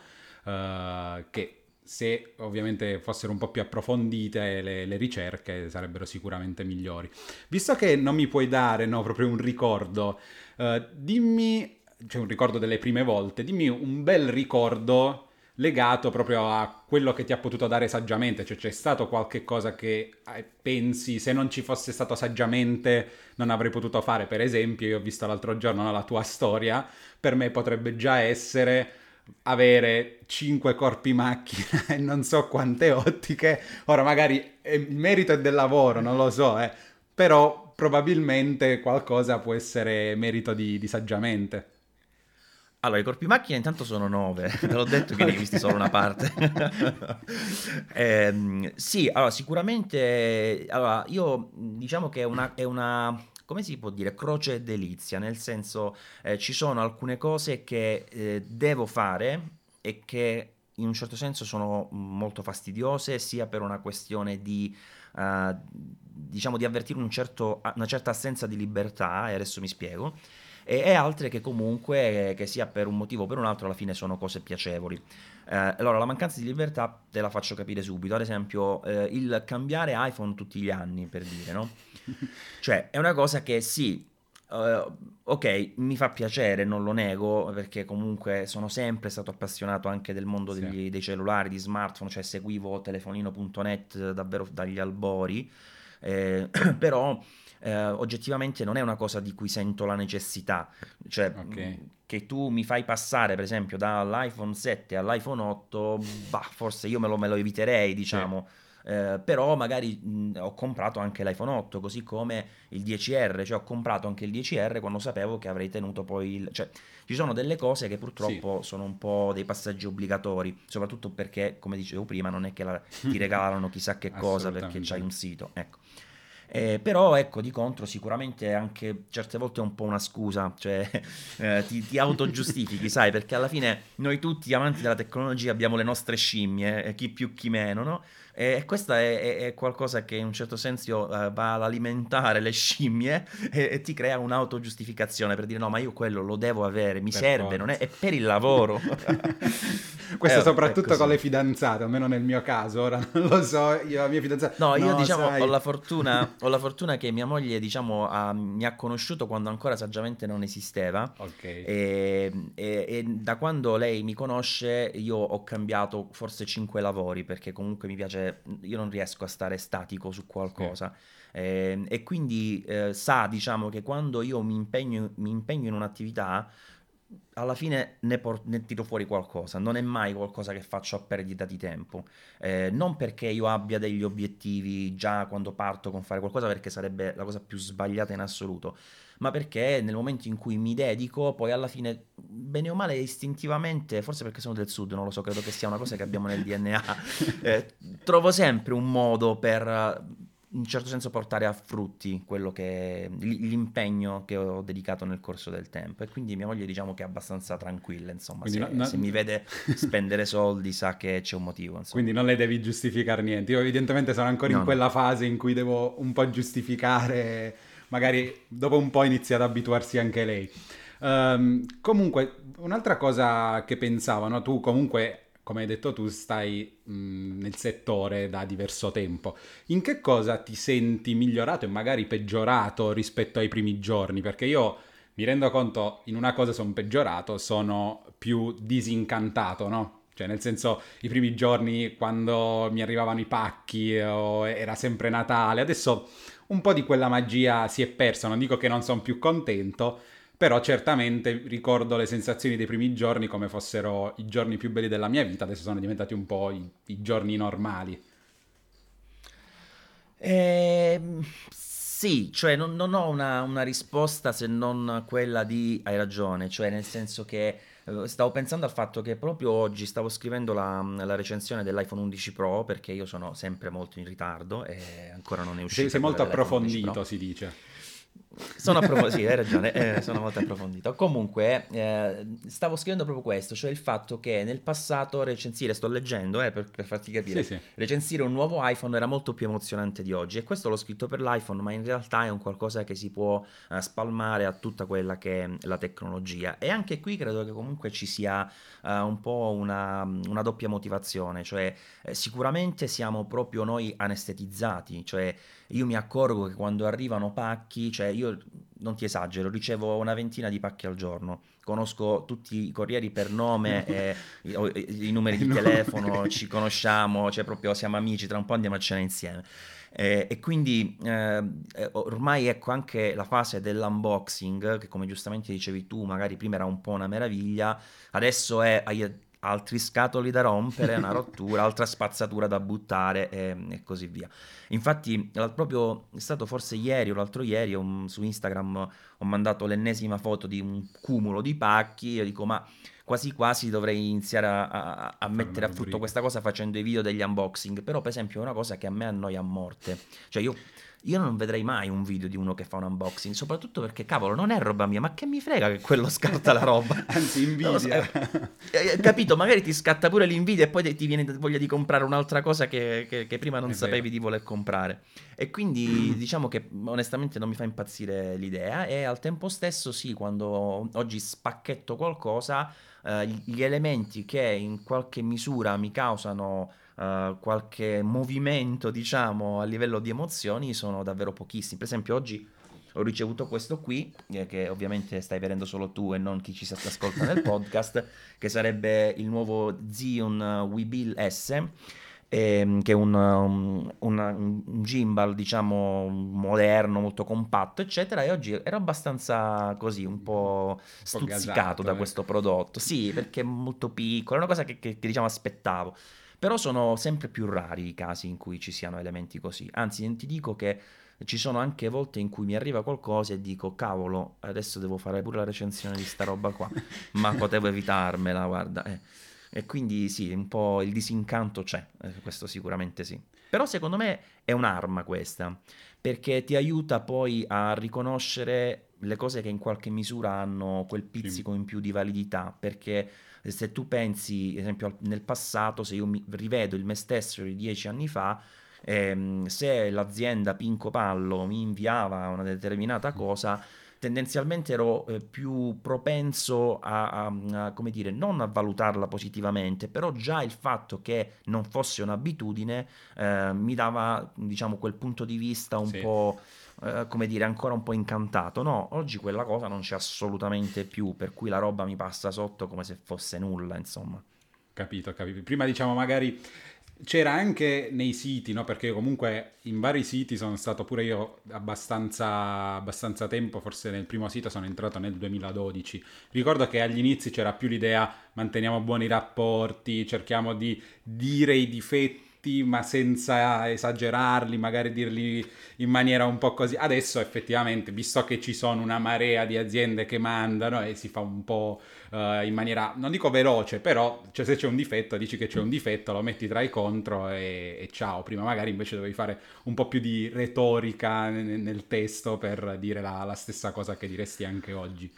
eh, che se ovviamente fossero un po' più approfondite le, le ricerche sarebbero sicuramente migliori. Visto che non mi puoi dare no, proprio un ricordo, eh, dimmi, cioè un ricordo delle prime volte, dimmi un bel ricordo legato proprio a quello che ti ha potuto dare saggiamente, cioè c'è stato qualche cosa che eh, pensi se non ci fosse stato saggiamente non avrei potuto fare, per esempio io ho visto l'altro giorno no, la tua storia, per me potrebbe già essere avere 5 corpi macchina <laughs> e non so quante ottiche, ora magari eh, il merito è del lavoro, non lo so, eh, però probabilmente qualcosa può essere merito di, di saggiamente. Allora, i corpi macchina intanto sono nove, <laughs> te l'ho detto che ne hai visti solo una parte. <laughs> Ehm, sì, allora sicuramente, allora, io diciamo che è una, è una, come si può dire, croce delizia, nel senso eh, ci sono alcune cose che eh, devo fare e che in un certo senso sono molto fastidiose, sia per una questione di, eh, diciamo, di avvertire un certo- una certa assenza di libertà, e adesso mi spiego e, e altre che comunque, eh, che sia per un motivo o per un altro, alla fine sono cose piacevoli. Eh, allora, la mancanza di libertà te la faccio capire subito. Ad esempio, eh, il cambiare iPhone tutti gli anni, per dire, no? <laughs> Cioè, è una cosa che sì, eh, ok, mi fa piacere, non lo nego, perché comunque sono sempre stato appassionato anche del mondo Sì. degli- dei cellulari, di smartphone, cioè seguivo telefonino.net davvero dagli albori, eh, <clears throat> però eh, oggettivamente non è una cosa di cui sento la necessità, cioè Ok. mh, che tu mi fai passare per esempio dall'iPhone 7 all'iPhone 8, bah, forse io me lo, me lo eviterei, diciamo. Eh, però magari mh, ho comprato anche l'iPhone 8 così come il 10R cioè ho comprato anche il 10R quando sapevo che avrei tenuto poi il... cioè ci sono delle cose che purtroppo sono un po' dei passaggi obbligatori soprattutto perché come dicevo prima non è che la- ti <laughs> regalano chissà che <laughs> cosa perché c'hai un sito ecco Eh, però ecco di contro sicuramente anche certe volte è un po' una scusa cioè <laughs> eh, ti, ti autogiustifichi sai perché alla fine noi tutti amanti della tecnologia abbiamo le nostre scimmie eh, chi più chi meno no? E questa è, è- qualcosa che in un certo senso eh, va ad alimentare le scimmie e, e ti crea un'autogiustificazione per dire no, ma io quello lo devo avere, mi Per serve, non è, è per il lavoro. <laughs> <laughs> Questo Eh, soprattutto con le fidanzate, almeno nel mio caso, ora non lo so, io la mia fidanzata... No, io diciamo sai- ho la fortuna, ho la fortuna che mia moglie diciamo ha- mi ha conosciuto quando ancora saggiamente non esisteva. Ok. E, e- e da quando lei mi conosce io ho cambiato forse cinque lavori perché comunque mi piace, io non riesco a stare statico su qualcosa. Eh, e quindi eh, sa diciamo che quando io mi impegno, mi impegno in un'attività alla fine ne, por- ne tiro fuori qualcosa, non è mai qualcosa che faccio a perdita di tempo, Eh, non perché io abbia degli obiettivi già quando parto con fare qualcosa perché sarebbe la cosa più sbagliata in assoluto, ma perché nel momento in cui mi dedico, poi alla fine, bene o male, istintivamente, forse perché sono del sud, non lo so, credo che sia una cosa che abbiamo nel DNA, <laughs> eh, trovo sempre un modo per, in un certo senso, portare a frutti quello che, l'impegno che ho dedicato nel corso del tempo. E quindi mia moglie diciamo che è abbastanza tranquilla, insomma, se, no- no- se mi vede spendere soldi sa che c'è un motivo, insomma. Quindi non le devi giustificare niente. Io evidentemente sono ancora No, in no. quella fase in cui devo un po' giustificare, magari dopo un po' inizia ad abituarsi anche lei. Ehm, comunque, un'altra cosa che pensavo, no? Tu comunque, come hai detto tu, stai mh, nel settore da diverso tempo. In che cosa ti senti migliorato e magari peggiorato rispetto ai primi giorni? Perché io mi rendo conto, in una cosa sono peggiorato, sono più disincantato, no? Cioè, nel senso, i primi giorni quando mi arrivavano i pacchi o era sempre Natale, adesso un po' di quella magia si è persa. Non dico che non sono più contento, però certamente ricordo le sensazioni dei primi giorni come fossero i giorni più belli della mia vita, adesso sono diventati un po' i, i giorni normali. Eh, sì, cioè non, non ho una, una, risposta se non quella di hai ragione, cioè nel senso che stavo pensando al fatto che proprio oggi stavo scrivendo la, la, recensione dell'iPhone 11 Pro perché io sono sempre molto in ritardo e ancora non è uscito. Sei, sei molto approfondito, si dice. Sono approfondito, sì, hai ragione, eh, sono molto approfondito. Comunque, eh, stavo scrivendo proprio questo, cioè il fatto che nel passato recensire, sto leggendo eh, per, per, farti capire, sì, sì. recensire un nuovo iPhone era molto più emozionante di oggi e questo l'ho scritto per l'iPhone, ma in realtà è un qualcosa che si può uh, spalmare a tutta quella che è la tecnologia. E anche qui credo che comunque ci sia uh, un po' una, una, doppia motivazione, cioè eh, sicuramente siamo proprio noi anestetizzati, cioè io mi accorgo che quando arrivano pacchi, cioè io non ti esagero, ricevo una ventina di pacchi al giorno, conosco tutti i corrieri per nome, <laughs> e, i, i, numeri di telefono, <laughs> ci conosciamo, cioè proprio siamo amici, tra un po' andiamo a cena insieme. Eh, e quindi eh, ormai ecco anche la fase dell'unboxing, che come giustamente dicevi tu, magari prima era un po' una meraviglia, adesso è altri scatoli da rompere, una <laughs> rottura, altra spazzatura da buttare e, e, così via. Infatti, proprio è stato forse ieri o l'altro ieri un, su Instagram ho mandato l'ennesima foto di un cumulo di pacchi. Io dico, ma quasi quasi dovrei iniziare a, a, a mettere a frutto questa cosa facendo i video degli unboxing. Però, per esempio, è una cosa che a me annoia a morte. Cioè, io io non vedrei mai un video di uno che fa un unboxing, soprattutto perché, cavolo, non è roba mia, ma che mi frega che quello scarta la roba? <laughs> Anzi, invidia. So, eh, eh, capito, magari ti scatta pure l'invidia e poi ti viene voglia di comprare un'altra cosa che, che, che prima non è sapevi vero. di voler comprare. E quindi <clears throat> diciamo che onestamente non mi fa impazzire l'idea e al tempo stesso sì, quando oggi spacchetto qualcosa, eh, gli elementi che in qualche misura mi causano uh, qualche movimento, diciamo, a livello di emozioni sono davvero pochissimi. Per esempio, oggi ho ricevuto questo qui, eh, che ovviamente stai vedendo solo tu e non chi ci ascolta nel <laughs> podcast, che sarebbe il nuovo Zion Webill S. Ehm, che è un, um, un, un, gimbal diciamo moderno, molto compatto eccetera e oggi ero abbastanza così un po' stuzzicato un po gasato, da eh. questo prodotto sì perché è molto piccolo è una cosa che, che, che diciamo aspettavo però sono sempre più rari i casi in cui ci siano elementi così. Anzi, ti dico che ci sono anche volte in cui mi arriva qualcosa e dico cavolo, adesso devo fare pure la recensione di sta roba qua, <laughs> ma potevo evitarmela, guarda. Eh. E quindi sì, un po' il disincanto c'è, eh, questo sicuramente sì. Però secondo me è un'arma questa, perché ti aiuta poi a riconoscere le cose che in qualche misura hanno quel pizzico in più di validità, perché se tu pensi, ad esempio, nel passato, se io mi rivedo il me stesso di dieci anni fa, ehm, se l'azienda Pinco Pallo mi inviava una determinata mm. cosa, tendenzialmente ero eh, più propenso a, a, a, come dire, non a valutarla positivamente, però già il fatto che non fosse un'abitudine eh, mi dava, diciamo, quel punto di vista un sì. po' eh, come dire, ancora un po' incantato. No, oggi quella cosa non c'è assolutamente più, per cui la roba mi passa sotto come se fosse nulla, insomma. Capito, capito. Prima diciamo magari c'era anche nei siti, no? Perché comunque in vari siti sono stato pure io abbastanza, abbastanza tempo, forse nel primo sito sono entrato nel 2012. Ricordo che agli inizi c'era più l'idea manteniamo buoni rapporti, cerchiamo di dire i difetti ma senza esagerarli, magari dirli in maniera un po' così. Adesso effettivamente, visto che ci sono una marea di aziende che mandano e si fa un po' uh, in maniera, non dico veloce, però cioè, se c'è un difetto, dici che c'è un difetto, lo metti tra i contro e, e ciao. Prima magari invece dovevi fare un po' più di retorica nel, nel testo per dire la, la stessa cosa che diresti anche oggi.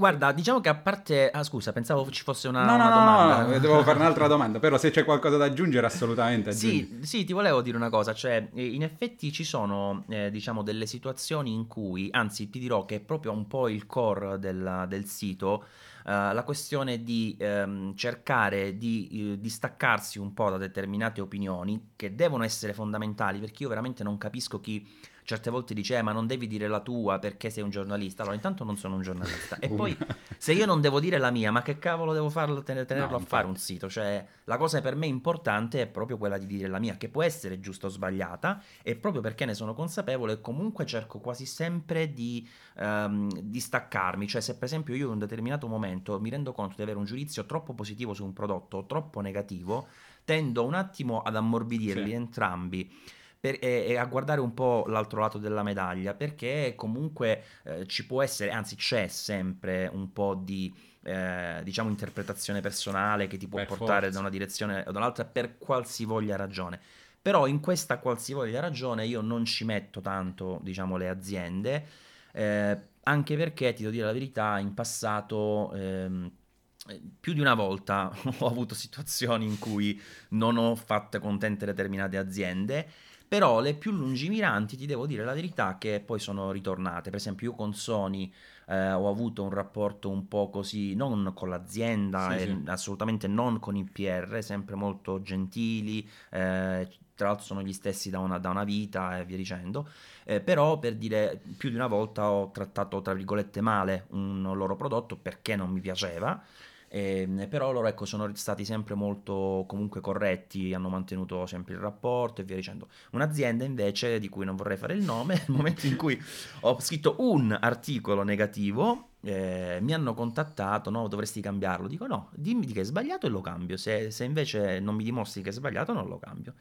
Guarda, diciamo che a parte... Ah, scusa, pensavo ci fosse una, no, una no, domanda. No, no, devo fare un'altra <laughs> domanda, però se c'è qualcosa da aggiungere assolutamente aggiungi. Sì, sì, ti volevo dire una cosa, cioè in effetti ci sono, eh, diciamo, delle situazioni in cui, anzi ti dirò che è proprio un po' il core del, del sito, Uh, la questione di um, cercare di uh, distaccarsi un po' da determinate opinioni che devono essere fondamentali perché io veramente non capisco chi certe volte dice eh, ma non devi dire la tua perché sei un giornalista. Allora, intanto non sono un giornalista. E <laughs> poi, se io non devo dire la mia, ma che cavolo devo farlo, tenerlo no, a fare un sito? Cioè, la cosa per me importante è proprio quella di dire la mia, che può essere giusta o sbagliata, e proprio perché ne sono consapevole, comunque cerco quasi sempre di um, distaccarmi. Cioè, se per esempio io in un determinato momento mi rendo conto di avere un giudizio troppo positivo su un prodotto o troppo negativo, tendo un attimo ad ammorbidirli sì. entrambi per, e, e, a guardare un po' l'altro lato della medaglia, perché comunque eh, ci può essere, anzi c'è sempre un po' di eh, diciamo interpretazione personale che ti può per portare forza. da una direzione o dall'altra per qualsivoglia ragione. Però in questa qualsivoglia ragione io non ci metto tanto, diciamo, le aziende, eh, anche perché, ti devo dire la verità, in passato... Ehm, più di una volta <laughs> ho avuto situazioni in cui non ho fatto contente determinate aziende però le più lungimiranti, ti devo dire la verità, che poi sono ritornate. Per esempio, io con Sony eh, ho avuto un rapporto un po' così, non con l'azienda, sì, sì. assolutamente non con i PR, sempre molto gentili. Eh, tra l'altro sono gli stessi da una, da una vita e via dicendo, eh, però per dire più di una volta ho trattato tra virgolette male un loro prodotto perché non mi piaceva e, ehm, però loro ecco, sono stati sempre molto comunque corretti, hanno mantenuto sempre il rapporto e via dicendo. Un'azienda invece, di cui non vorrei fare il nome, <laughs> nel momento in cui ho scritto un articolo negativo, eh, mi hanno contattato, no, dovresti cambiarlo. Dico no, dimmi che è sbagliato e lo cambio. Se, se invece non mi dimostri che è sbagliato, non lo cambio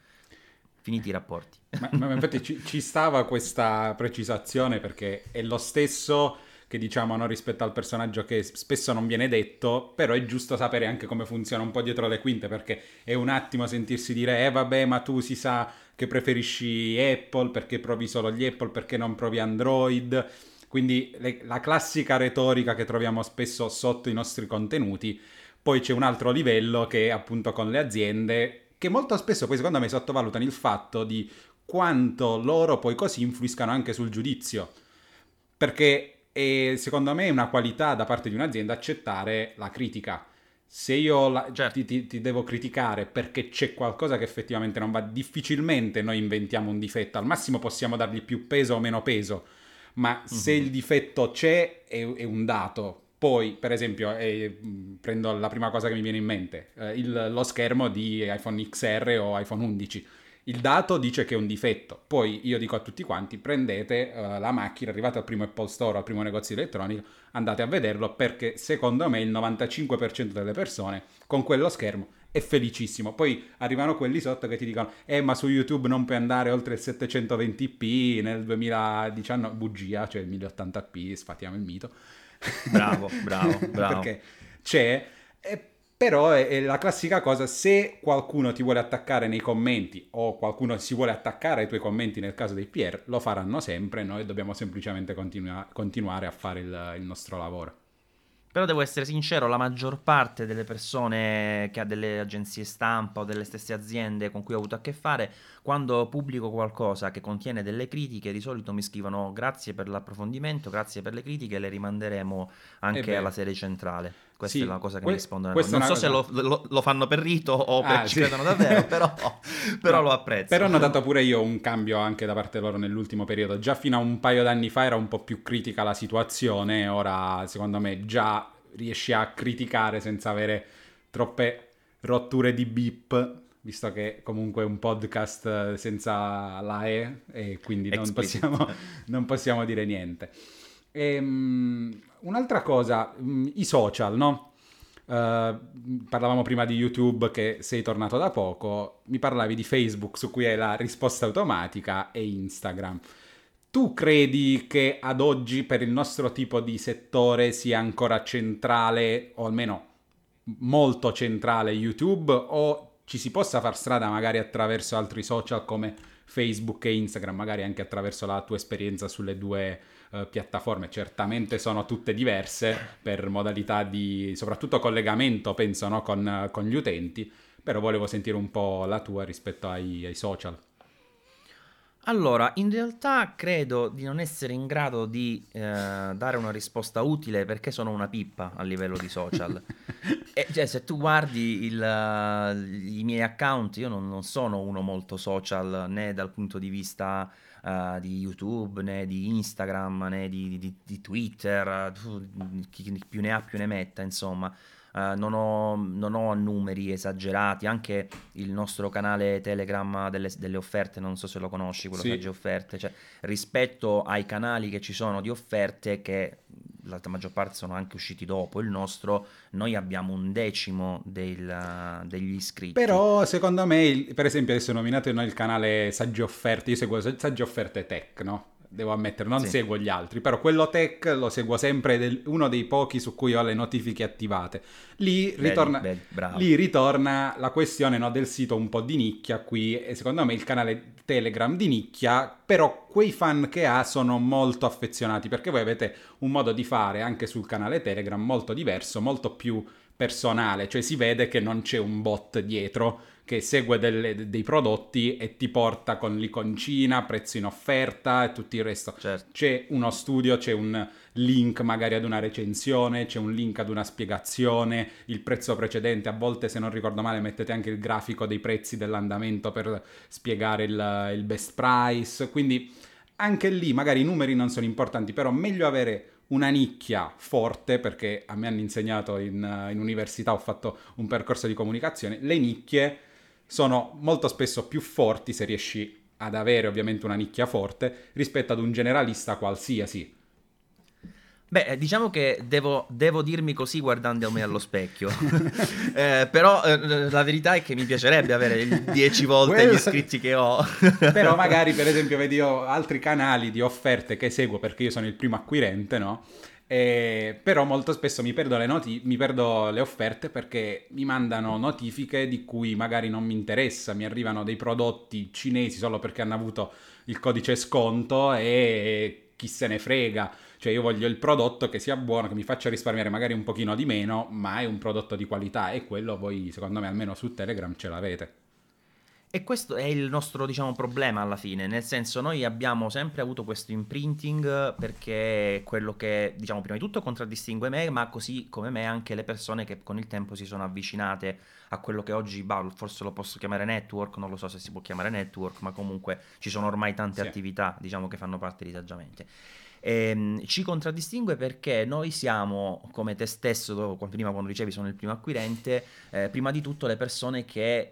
finiti i rapporti. Ma, ma infatti ci, ci, stava questa precisazione perché è lo stesso che diciamo no, rispetto al personaggio che spesso non viene detto, però è giusto sapere anche come funziona un po' dietro le quinte, perché è un attimo sentirsi dire, eh vabbè, ma tu si sa che preferisci Apple, perché provi solo gli Apple, perché non provi Android. Quindi le, la classica retorica che troviamo spesso sotto i nostri contenuti. Poi c'è un altro livello che è appunto con le aziende, che molto spesso poi secondo me sottovalutano il fatto di quanto loro poi così influiscano anche sul giudizio. Perché e secondo me è una qualità da parte di un'azienda accettare la critica. Se io la, certo. ti, ti, ti, devo criticare perché c'è qualcosa che effettivamente non va, difficilmente noi inventiamo un difetto. Al massimo possiamo dargli più peso o meno peso, ma mm-hmm. se il difetto c'è è, è un dato. Poi, per esempio, eh, prendo la prima cosa che mi viene in mente, eh, il, lo schermo di iPhone XR o iPhone 11 il dato dice che è un difetto. Poi io dico a tutti quanti: prendete uh, la macchina, arrivate al primo Apple Store, al primo negozio di elettronica, andate a vederlo perché secondo me il 95% delle persone con quello schermo è felicissimo. Poi arrivano quelli sotto che ti dicono: Eh, ma su YouTube non puoi andare oltre il 720p nel 2019. Bugia, cioè il 1080p, sfatiamo il mito. Bravo, bravo, <laughs> bravo. perché c'è. E però è, è, la classica cosa, se qualcuno ti vuole attaccare nei commenti o qualcuno si vuole attaccare ai tuoi commenti nel caso dei PR, lo faranno sempre, noi dobbiamo semplicemente continua- continuare a fare il, il nostro lavoro. Però devo essere sincero, la maggior parte delle persone che ha delle agenzie stampa o delle stesse aziende con cui ho avuto a che fare, quando pubblico qualcosa che contiene delle critiche, di solito mi scrivono grazie per l'approfondimento, grazie per le critiche, le rimanderemo anche alla serie centrale. Questa sì, è la cosa che que- mi rispondono. Non so cosa... se lo, lo, lo, fanno per rito o per ah, ci sì. credono davvero, però, <laughs> però no, lo apprezzo. Però ho notato pure io un cambio anche da parte loro nell'ultimo periodo. Già fino a un paio d'anni fa era un po' più critica la situazione, ora secondo me già riesci a criticare senza avere troppe rotture di beep visto che comunque è un podcast senza la E e quindi non possiamo, non possiamo, dire niente. E, um, un'altra cosa, um, i social, no? Uh, parlavamo prima di YouTube che sei tornato da poco, mi parlavi di Facebook su cui hai la risposta automatica e Instagram. Tu credi che ad oggi per il nostro tipo di settore sia ancora centrale, o almeno molto centrale YouTube, o ci si possa far strada magari attraverso altri social come Facebook e Instagram, magari anche attraverso la tua esperienza sulle due uh, piattaforme? Certamente sono tutte diverse per modalità di, soprattutto collegamento, penso, no? con, con, gli utenti, però volevo sentire un po' la tua rispetto ai, ai social. Allora, in realtà credo di non essere in grado di eh, dare una risposta utile perché sono una pippa a livello di social. <laughs> e, cioè, se tu guardi il, uh, i miei account, io non, non, sono uno molto social né dal punto di vista uh, di YouTube, né di Instagram, né di, di, di Twitter, chi più ne ha più ne metta, insomma. Uh, non, ho, non, ho, numeri esagerati, anche il nostro canale Telegram delle, delle offerte, non so se lo conosci, quello sì. Sagge Offerte, cioè, rispetto ai canali che ci sono di offerte, che la maggior parte sono anche usciti dopo il nostro, noi abbiamo un decimo del, degli iscritti. Però secondo me, per esempio adesso nominato noi il canale Sagge Offerte, io seguo Sagge Offerte Tech, no? Devo ammettere, non sì. seguo gli altri, però quello tech lo seguo sempre, del, uno dei pochi su cui ho le notifiche attivate. Lì ritorna, belli, belli, lì ritorna la questione no, del sito un po' di nicchia qui, e secondo me il canale Telegram di nicchia, però quei fan che ha sono molto affezionati, perché voi avete un modo di fare anche sul canale Telegram molto diverso, molto più personale, cioè si vede che non c'è un bot dietro che segue delle, dei prodotti e ti porta con l'iconcina, prezzo in offerta e tutto il resto. Certo. C'è uno studio, c'è un link magari ad una recensione, c'è un link ad una spiegazione, il prezzo precedente, a volte se non ricordo male mettete anche il grafico dei prezzi dell'andamento per spiegare il, il best price, quindi anche lì magari i numeri non sono importanti, però meglio avere una nicchia forte, perché a me hanno insegnato in, in università, ho fatto un percorso di comunicazione, le nicchie sono molto spesso più forti se riesci ad avere ovviamente una nicchia forte rispetto ad un generalista qualsiasi. Beh, eh, diciamo che devo, devo dirmi così guardandomi allo specchio, <laughs> eh, però eh, la verità è che mi piacerebbe avere 10 volte gli iscritti che ho. <laughs> però magari per esempio vedi io altri canali di offerte che seguo perché io sono il primo acquirente, no? Eh, però molto spesso mi perdo, le noti- mi perdo le offerte perché mi mandano notifiche di cui magari non mi interessa, mi arrivano dei prodotti cinesi solo perché hanno avuto il codice sconto e chi se ne frega. Cioè io voglio il prodotto che sia buono, che mi faccia risparmiare magari un pochino di meno, ma è un prodotto di qualità e quello voi secondo me almeno su Telegram ce l'avete. E questo è il nostro, diciamo, problema alla fine, nel senso noi abbiamo sempre avuto questo imprinting perché è quello che, diciamo, prima di tutto contraddistingue me, ma così come me anche le persone che con il tempo si sono avvicinate a quello che oggi, bah, forse lo posso chiamare network, non lo so se si può chiamare network, ma comunque ci sono ormai tante sì. attività, diciamo, che fanno parte di Saggiamente. E, ehm, ci contraddistingue perché noi siamo, come te stesso, prima quando dicevi sono il primo acquirente, eh, prima di tutto le persone che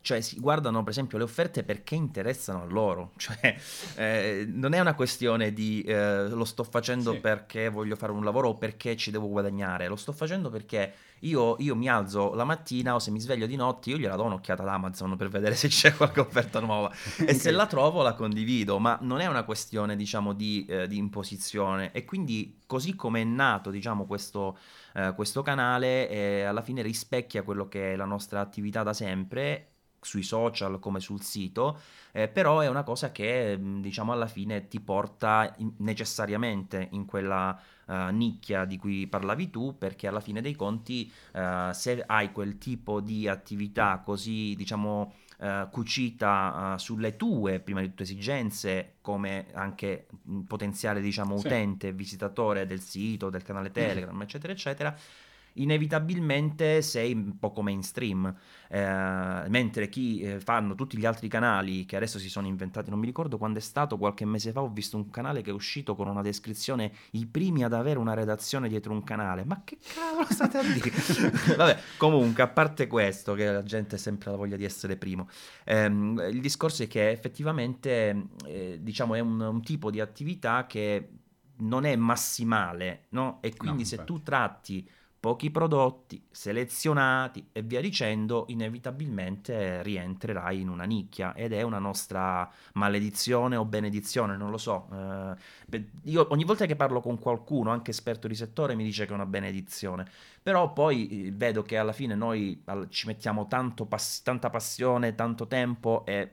cioè, si guardano per esempio le offerte perché interessano a loro, <laughs> cioè eh, non è una questione di eh, lo sto facendo sì. perché voglio fare un lavoro o perché ci devo guadagnare, lo sto facendo perché io, io, mi alzo la mattina o se mi sveglio di notte, io gliela do un'occhiata ad Amazon per vedere se c'è qualche offerta nuova. <laughs> E okay. se la trovo la condivido, ma non è una questione, diciamo, di, eh, di imposizione. E quindi, così come è nato, diciamo, questo, eh, questo canale, eh, alla fine rispecchia quello che è la nostra attività da sempre sui social come sul sito, eh, però è una cosa che diciamo alla fine ti porta in, necessariamente in quella uh, nicchia di cui parlavi tu, perché alla fine dei conti uh, se hai quel tipo di attività così diciamo uh, cucita sulle tue prima di tutto esigenze come anche potenziale diciamo sì. utente, visitatore del sito, del canale Telegram, mm. eccetera eccetera inevitabilmente sei un poco mainstream, eh, mentre chi eh, fanno tutti gli altri canali che adesso si sono inventati, non mi ricordo quando è stato, qualche mese fa ho visto un canale che è uscito con una descrizione, i primi ad avere una redazione dietro un canale, ma che cavolo state a dire? <laughs> Vabbè, comunque, a parte questo, che la gente ha sempre la voglia di essere primo, ehm, il discorso è che effettivamente, eh, diciamo, è un, un tipo di attività che non è massimale, no? E quindi no, se tu tratti pochi prodotti selezionati e via dicendo, inevitabilmente rientrerai in una nicchia ed è una nostra maledizione o benedizione, non lo so. Eh, io ogni volta che parlo con qualcuno, anche esperto di settore, mi dice che è una benedizione, però poi eh, vedo che alla fine noi ci mettiamo pass- tanta passione, tanto tempo e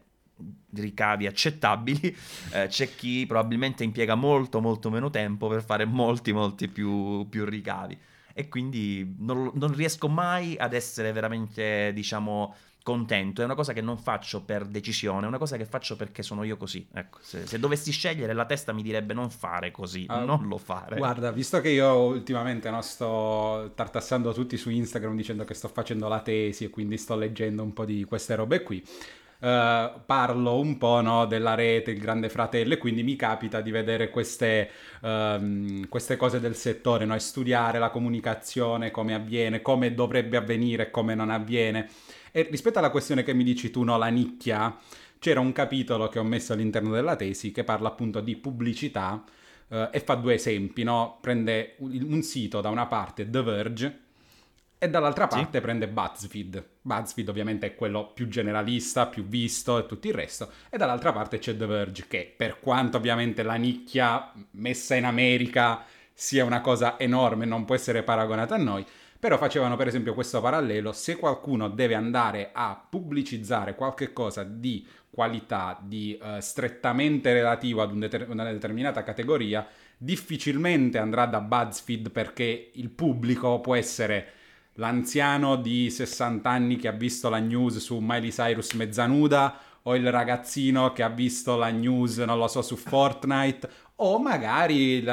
ricavi accettabili, <laughs> eh, c'è chi probabilmente impiega molto molto meno tempo per fare molti molti più, più ricavi e quindi non, non riesco mai ad essere veramente, diciamo, contento, è una cosa che non faccio per decisione, è una cosa che faccio perché sono io così. Ecco, se, se dovessi scegliere la testa mi direbbe non fare così, uh, non lo fare. Guarda, visto che io ultimamente no, sto tartassando tutti su Instagram dicendo che sto facendo la tesi e quindi sto leggendo un po' di queste robe qui, Uh, parlo un po' no, della rete, il grande fratello, e quindi mi capita di vedere queste, uh, queste cose del settore, no? e studiare la comunicazione, come avviene, come dovrebbe avvenire come non avviene. E rispetto alla questione che mi dici tu, no, la nicchia, c'era un capitolo che ho messo all'interno della tesi che parla appunto di pubblicità uh, e fa due esempi, no? prende un sito da una parte, The Verge, e dall'altra parte sì. prende BuzzFeed. BuzzFeed ovviamente è quello più generalista, più visto e tutto il resto. E dall'altra parte c'è The Verge che per quanto ovviamente la nicchia messa in America sia una cosa enorme, non può essere paragonata a noi, però facevano per esempio questo parallelo, se qualcuno deve andare a pubblicizzare qualche cosa di qualità, di uh, strettamente relativo ad un deter- una determinata categoria, difficilmente andrà da BuzzFeed perché il pubblico può essere l'anziano di 60 anni che ha visto la news su Miley Cyrus mezzanuda o il ragazzino che ha visto la news, non lo so, su Fortnite o magari il,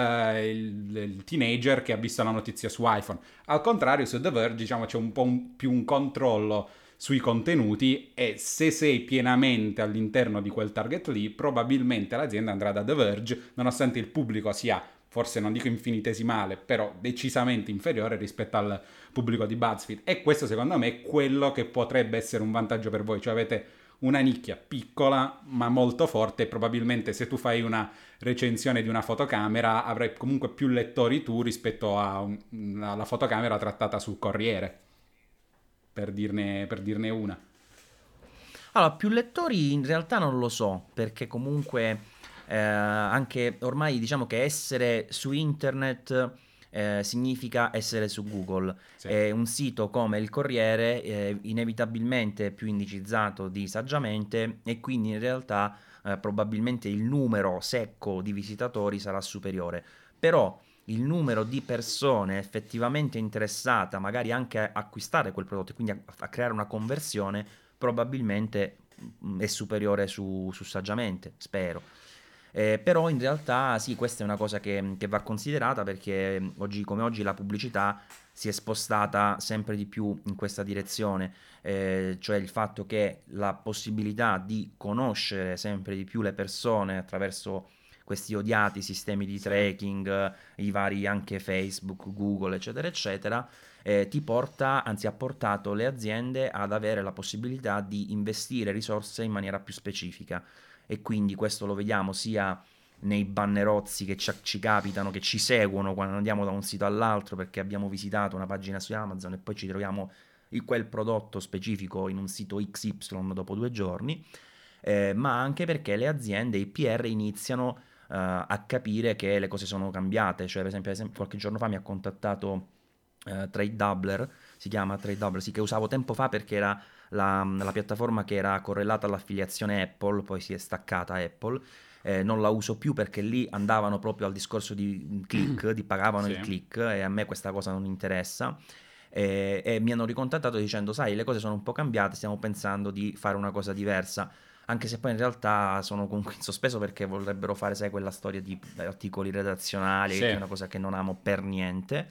il, il, teenager che ha visto la notizia su iPhone. Al contrario, su The Verge diciamo c'è un po' un, più un controllo sui contenuti e se sei pienamente all'interno di quel target lì, probabilmente l'azienda andrà da The Verge, nonostante il pubblico sia forse non dico infinitesimale, però decisamente inferiore rispetto al pubblico di BuzzFeed. E questo secondo me è quello che potrebbe essere un vantaggio per voi, cioè avete una nicchia piccola ma molto forte probabilmente se tu fai una recensione di una fotocamera avrai comunque più lettori tu rispetto alla fotocamera trattata sul Corriere, per dirne, per dirne una. Allora, più lettori in realtà non lo so, perché comunque eh, anche ormai diciamo che essere su internet eh, significa essere su Google. Sì. E un sito come il Corriere è inevitabilmente più indicizzato di saggiamente e quindi in realtà eh, probabilmente il numero secco di visitatori sarà superiore. Però il numero di persone effettivamente interessate, magari anche a acquistare quel prodotto e quindi a, a creare una conversione, probabilmente mm, è superiore su, su saggiamente, spero. Eh, però in realtà sì, questa è una cosa che, che va considerata perché mm, oggi come oggi la pubblicità si è spostata sempre di più in questa direzione, eh, cioè il fatto che la possibilità di conoscere sempre di più le persone attraverso questi odiati sistemi di tracking, i vari anche Facebook, Google, eccetera, eccetera, eh, ti porta, anzi ha portato le aziende ad avere la possibilità di investire risorse in maniera più specifica e quindi questo lo vediamo sia nei bannerozzi che ci, ci, capitano, che ci seguono quando andiamo da un sito all'altro perché abbiamo visitato una pagina su Amazon e poi ci troviamo quel prodotto specifico in un sito XY dopo due giorni, eh, ma anche perché le aziende, i PR iniziano uh, a capire che le cose sono cambiate, cioè per esempio, qualche giorno fa mi ha contattato uh, Trade Doubler, si chiama Trade Doubler, sì, che usavo tempo fa perché era la, la, piattaforma che era correlata all'affiliazione Apple, poi si è staccata Apple. Eh, non la uso più perché lì andavano proprio al discorso di click, di pagavano sì. il click e a me questa cosa non interessa. E, e mi hanno ricontattato dicendo: Sai, le cose sono un po' cambiate, stiamo pensando di fare una cosa diversa anche se poi in realtà sono comunque in sospeso perché vorrebbero fare, sai, quella storia di articoli redazionali, sì. che è una cosa che non amo per niente.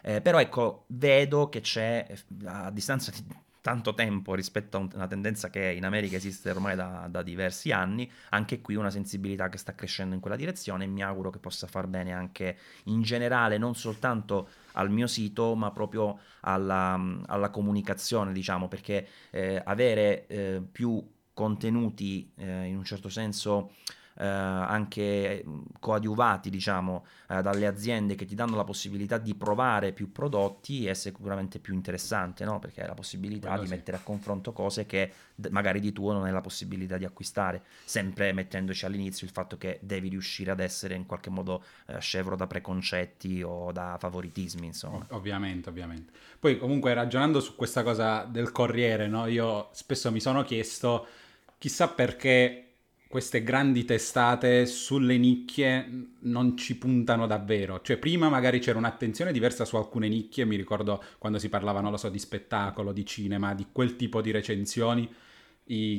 Eh, però ecco, vedo che c'è a distanza di tanto tempo rispetto a una tendenza che in America esiste ormai da, da, diversi anni, anche qui una sensibilità che sta crescendo in quella direzione e mi auguro che possa far bene anche in generale, non soltanto al mio sito, ma proprio alla, alla comunicazione, diciamo, perché eh, avere eh, più contenuti eh, in un certo senso eh, anche coadiuvati diciamo eh, dalle aziende che ti danno la possibilità di provare più prodotti è sicuramente più interessante no? perché hai la possibilità Quello di sì. mettere a confronto cose che magari di tuo non hai la possibilità di acquistare sempre mettendoci all'inizio il fatto che devi riuscire ad essere in qualche modo eh, scevro da preconcetti o da favoritismi insomma ovviamente ovviamente poi comunque ragionando su questa cosa del corriere no? io spesso mi sono chiesto chissà perché queste grandi testate sulle nicchie non ci puntano davvero. Cioè, prima magari c'era un'attenzione diversa su alcune nicchie, mi ricordo quando si parlava, non lo so, di spettacolo, di cinema, di quel tipo di recensioni.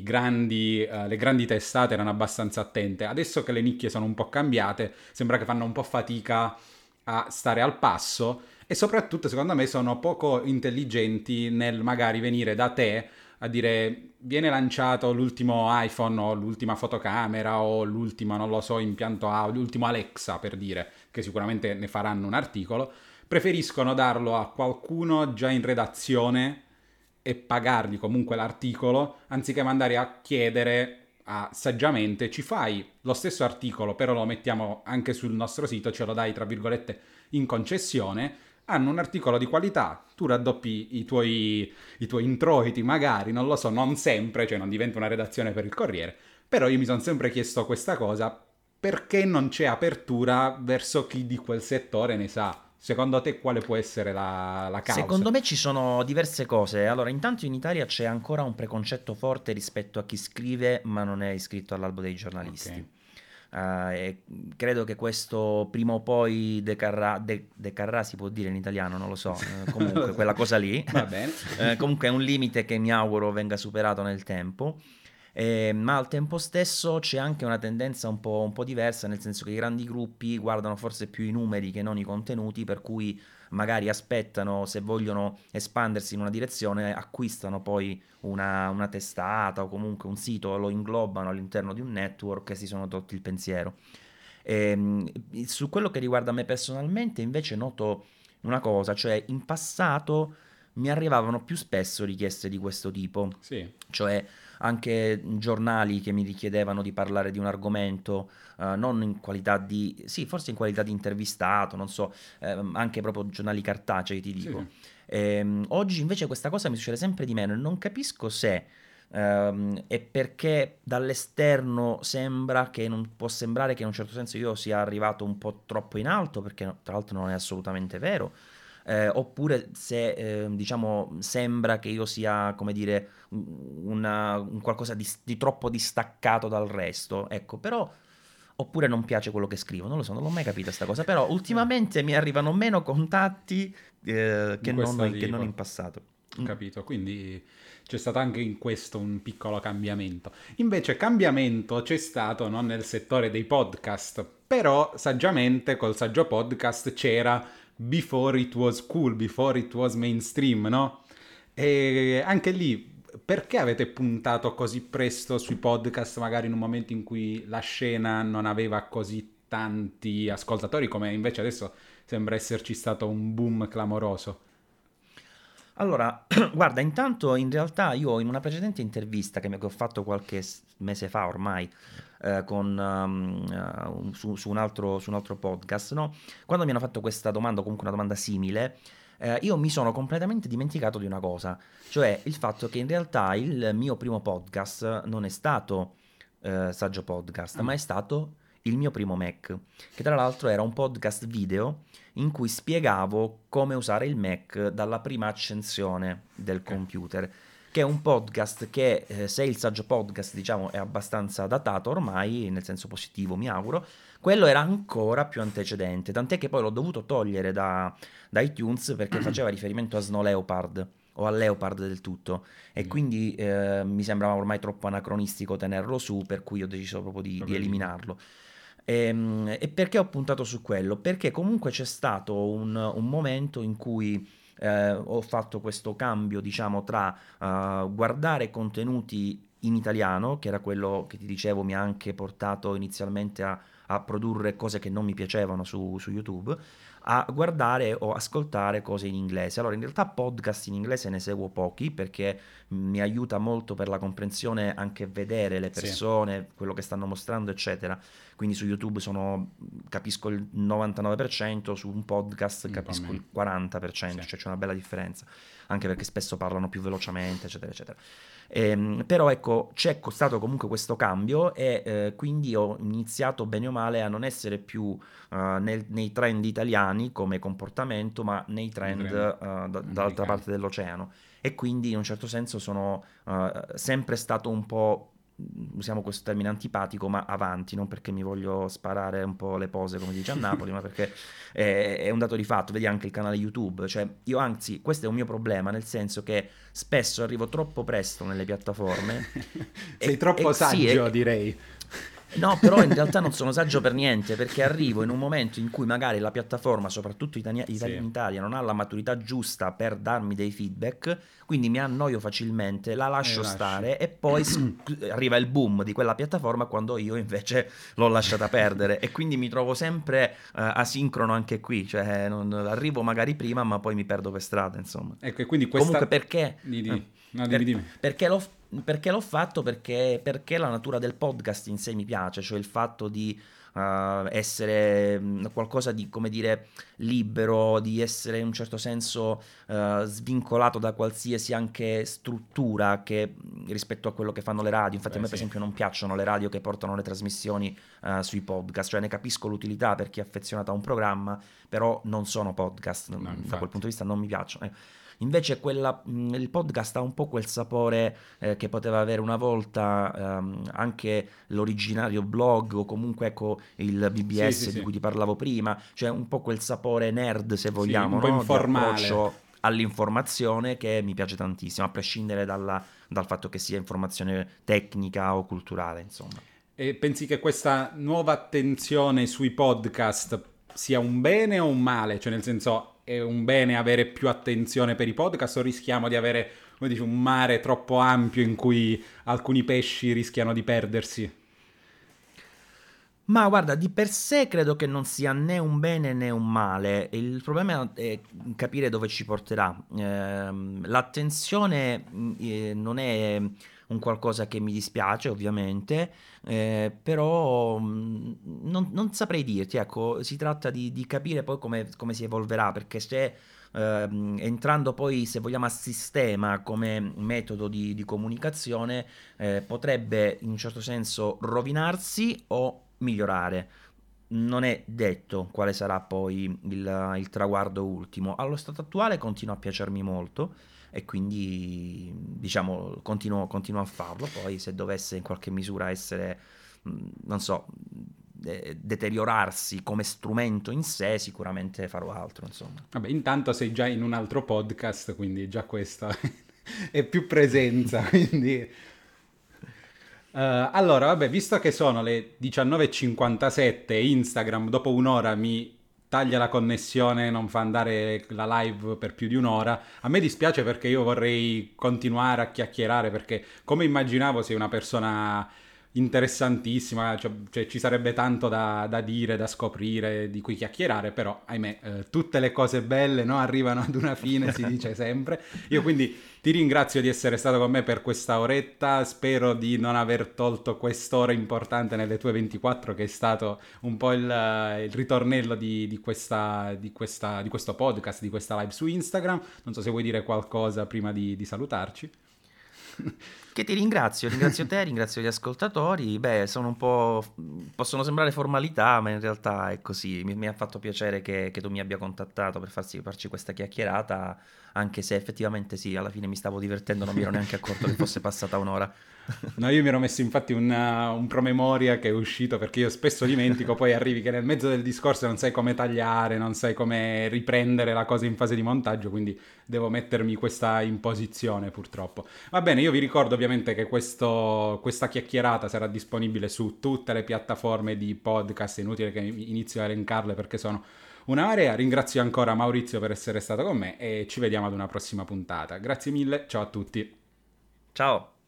Grandi, uh, le grandi testate erano abbastanza attente. Adesso che le nicchie sono un po' cambiate, sembra che fanno un po' fatica a stare al passo e soprattutto, secondo me, sono poco intelligenti nel magari venire da te a dire viene lanciato l'ultimo iPhone o l'ultima fotocamera o l'ultimo, non lo so, impianto audio, l'ultimo Alexa per dire, che sicuramente ne faranno un articolo, preferiscono darlo a qualcuno già in redazione e pagargli comunque l'articolo, anziché mandare a chiedere a, saggiamente ci fai lo stesso articolo, però lo mettiamo anche sul nostro sito, ce lo dai tra virgolette in concessione hanno un articolo di qualità, tu raddoppi i tuoi, i tuoi introiti magari, non lo so, non sempre, cioè non diventa una redazione per il Corriere, però io mi sono sempre chiesto questa cosa, perché non c'è apertura verso chi di quel settore ne sa? Secondo te quale può essere la, la causa? Secondo me ci sono diverse cose. Allora, intanto in Italia c'è ancora un preconcetto forte rispetto a chi scrive ma non è iscritto all'albo dei giornalisti. Okay. Uh, e credo che questo prima o poi decarrà, de, decarrà, si può dire in italiano, non lo so, uh, <laughs> comunque quella cosa lì. <laughs> Va bene. uh, comunque è un limite che mi auguro venga superato nel tempo. Eh, ma al tempo stesso c'è anche una tendenza un po', un po' diversa, nel senso che i grandi gruppi guardano forse più i numeri che non i contenuti, per cui magari aspettano, se vogliono espandersi in una direzione, acquistano poi una, una testata o comunque un sito, lo inglobano all'interno di un network e si sono tolti il pensiero. E, ehm, su quello che riguarda me personalmente, invece, noto una cosa, cioè in passato mi arrivavano più spesso richieste di questo tipo. Sì. Cioè anche giornali che mi richiedevano di parlare di un argomento, uh, non in qualità di, sì, forse in qualità di intervistato, non so, eh, anche proprio giornali cartacei, ti dico. Sì. Eh, oggi invece questa cosa mi succede sempre di meno e non capisco se Um, e perché dall'esterno sembra che non può sembrare che in un certo senso io sia arrivato un po' troppo in alto, perché tra l'altro non è assolutamente vero eh, oppure se eh, diciamo sembra che io sia, come dire, una, un qualcosa di, di, troppo distaccato dal resto, ecco, però oppure non piace quello che scrivo, non lo so, non l'ho mai capita questa cosa, però ultimamente mi arrivano meno contatti eh, che, non, che, non, in passato. Ho capito, quindi c'è stato anche in questo un piccolo cambiamento. Invece cambiamento c'è stato non nel settore dei podcast, però saggiamente col saggio podcast c'era before it was cool, before it was mainstream, no? E anche lì, perché avete puntato così presto sui podcast, magari in un momento in cui la scena non aveva così tanti ascoltatori, come invece adesso sembra esserci stato un boom clamoroso? Allora, <clears throat> guarda, intanto in realtà io in una precedente intervista che, mi, che ho fatto qualche mese fa ormai eh, con, um, uh, su, su, un altro, su, un altro, podcast, no? quando mi hanno fatto questa domanda, o comunque una domanda simile, eh, io mi sono completamente dimenticato di una cosa, cioè il fatto che in realtà il mio primo podcast non è stato eh, Saggio Podcast, mm. ma è stato il mio primo Mac, che tra l'altro era un podcast video in cui spiegavo come usare il Mac dalla prima accensione del computer che è un podcast che, eh, se il saggio podcast diciamo è abbastanza datato ormai, nel senso positivo mi auguro, quello era ancora più antecedente, tant'è che poi l'ho dovuto togliere da, da iTunes perché <clears throat> faceva riferimento a Snow Leopard o a Leopard del tutto e mm. quindi eh, mi sembrava ormai troppo anacronistico tenerlo su, per cui ho deciso proprio di, di eliminarlo. E, ehm, e, perché ho puntato su quello? Perché comunque c'è stato un, un momento in cui eh, ho fatto questo cambio, diciamo, tra uh, guardare contenuti in italiano, che era quello che ti dicevo mi ha anche portato inizialmente a, a produrre cose che non mi piacevano su, su YouTube, a guardare o ascoltare cose in inglese. Allora, in realtà podcast in inglese ne seguo pochi perché mi aiuta molto per la comprensione anche vedere le persone, sì. quello che stanno mostrando, eccetera. Quindi su YouTube sono, capisco il 99%, su un podcast un capisco il 40%, sì. cioè c'è una bella differenza, anche perché spesso parlano più velocemente, eccetera, eccetera. Ehm, però ecco, c'è stato comunque questo cambio e eh, quindi ho iniziato bene o male a non essere più uh, nel, nei trend italiani come comportamento, ma nei trend, trend uh, da, dall'altra parte dell'oceano. E quindi in un certo senso sono uh, sempre stato un po' usiamo questo termine antipatico, ma avanti, non perché mi voglio sparare un po' le pose come dice a <laughs> Napoli, ma perché è, è, un dato di fatto, vedi anche il canale YouTube, cioè io anzi, questo è un mio problema, nel senso che spesso arrivo troppo presto nelle piattaforme. <laughs> Sei e, troppo e, saggio, sì, direi. No, però in realtà non sono saggio per niente perché arrivo in un momento in cui magari la piattaforma, soprattutto Italia, Italia, sì. in Italia, non ha la maturità giusta per darmi dei feedback, quindi mi annoio facilmente, la lascio e stare e poi <clears throat> arriva il boom di quella piattaforma quando io invece l'ho lasciata perdere e quindi mi trovo sempre uh, asincrono anche qui, cioè non, arrivo magari prima ma poi mi perdo per strada, insomma. Ecco, e quindi questa... Comunque perché... Di, di. No, dimmi, dimmi. Perché l'ho perché l'ho fatto? Perché, perché, la natura del podcast in sé mi piace, cioè il fatto di uh, essere mm, qualcosa di, come dire, libero, di essere in un certo senso uh, svincolato da qualsiasi anche struttura che, rispetto a quello che fanno le radio. Infatti Beh, a me sì. per esempio non piacciono le radio che portano le trasmissioni uh, sui podcast, cioè ne capisco l'utilità per chi è affezionato a un programma, però non sono podcast, no, da quel punto di vista non mi piacciono. Eh Invece quella, il podcast ha un po' quel sapore eh, che poteva avere una volta ehm, anche l'originario blog o comunque ecco il BBS sì, sì, di cui ti parlavo prima, cioè un po' quel sapore nerd se vogliamo, un po' no? informale all'informazione che mi piace tantissimo, a prescindere dalla, dal fatto che sia informazione tecnica o culturale, insomma. E pensi che questa nuova attenzione sui podcast sia un bene o un male? Cioè, nel senso, è un bene avere più attenzione per i podcast o rischiamo di avere come dice, un mare troppo ampio in cui alcuni pesci rischiano di perdersi? Ma guarda, di per sé credo che non sia né un bene né un male, il problema è capire dove ci porterà. Eh, l'attenzione eh, non è un qualcosa che mi dispiace ovviamente, eh, però mm, non, non, saprei dirti, ecco, si tratta di, di capire poi come, come, si evolverà, perché se eh, entrando poi, se vogliamo, a sistema come metodo di, di comunicazione, eh, potrebbe in un certo senso rovinarsi o migliorare non è detto quale sarà poi il, il, traguardo ultimo. Allo stato attuale continua a piacermi molto e quindi diciamo continuo, continuo a farlo. Poi se dovesse in qualche misura essere, non so, deteriorarsi come strumento in sé, sicuramente farò altro. Insomma. Vabbè, intanto sei già in un altro podcast, quindi già questa <laughs> è più presenza, <laughs> quindi... Uh, allora, vabbè, visto che sono le 19.57 e Instagram dopo un'ora mi taglia la connessione, non fa andare la live per più di un'ora. A me dispiace perché io vorrei continuare a chiacchierare perché come immaginavo sei una persona interessantissima, cioè, cioè, ci sarebbe tanto da, da, dire, da scoprire, di cui chiacchierare, però ahimè eh, tutte le cose belle no, arrivano ad una fine, si <laughs> dice sempre. Io quindi ti ringrazio di essere stato con me per questa oretta, spero di non aver tolto quest'ora importante nelle tue 24 che è stato un po' il, il ritornello di, di, questa, di, questa, di, questo podcast, di questa live su Instagram. Non so se vuoi dire qualcosa prima di, di salutarci. <laughs> Che ti ringrazio, ringrazio te, ringrazio gli ascoltatori. Beh, sono un po'. possono sembrare formalità, ma in realtà è così. Mi, mi ha fatto piacere che, che, tu mi abbia contattato per farsi, farci questa chiacchierata, anche se effettivamente sì, alla fine mi stavo divertendo, non mi ero neanche accorto che fosse passata un'ora. No, io mi ero messo infatti una, un promemoria che è uscito perché io spesso dimentico, poi arrivi che nel mezzo del discorso non sai come tagliare, non sai come riprendere la cosa in fase di montaggio, quindi devo mettermi questa imposizione purtroppo. Va bene, io vi ricordo ovviamente che questo, questa chiacchierata sarà disponibile su tutte le piattaforme di podcast, è inutile che inizio a elencarle perché sono una marea. Ringrazio ancora Maurizio per essere stato con me e ci vediamo ad una prossima puntata. Grazie mille, ciao a tutti. Ciao.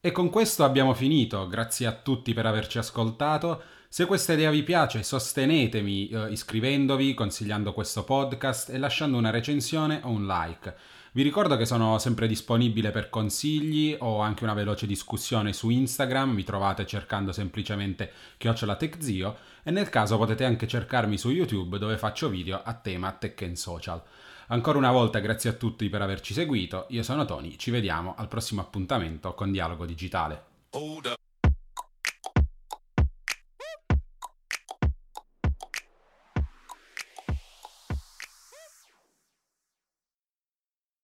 E con questo abbiamo finito, grazie a tutti per averci ascoltato. Se questa idea vi piace, sostenetemi eh, iscrivendovi, consigliando questo podcast e lasciando una recensione o un like. Vi ricordo che sono sempre disponibile per consigli o anche una veloce discussione su Instagram, mi trovate cercando semplicemente Chiocciola TechZio e nel caso potete anche cercarmi su YouTube dove faccio video a tema tech and social. Ancora una volta grazie a tutti per averci seguito, io sono Tony, ci vediamo al prossimo appuntamento con Dialogo Digitale.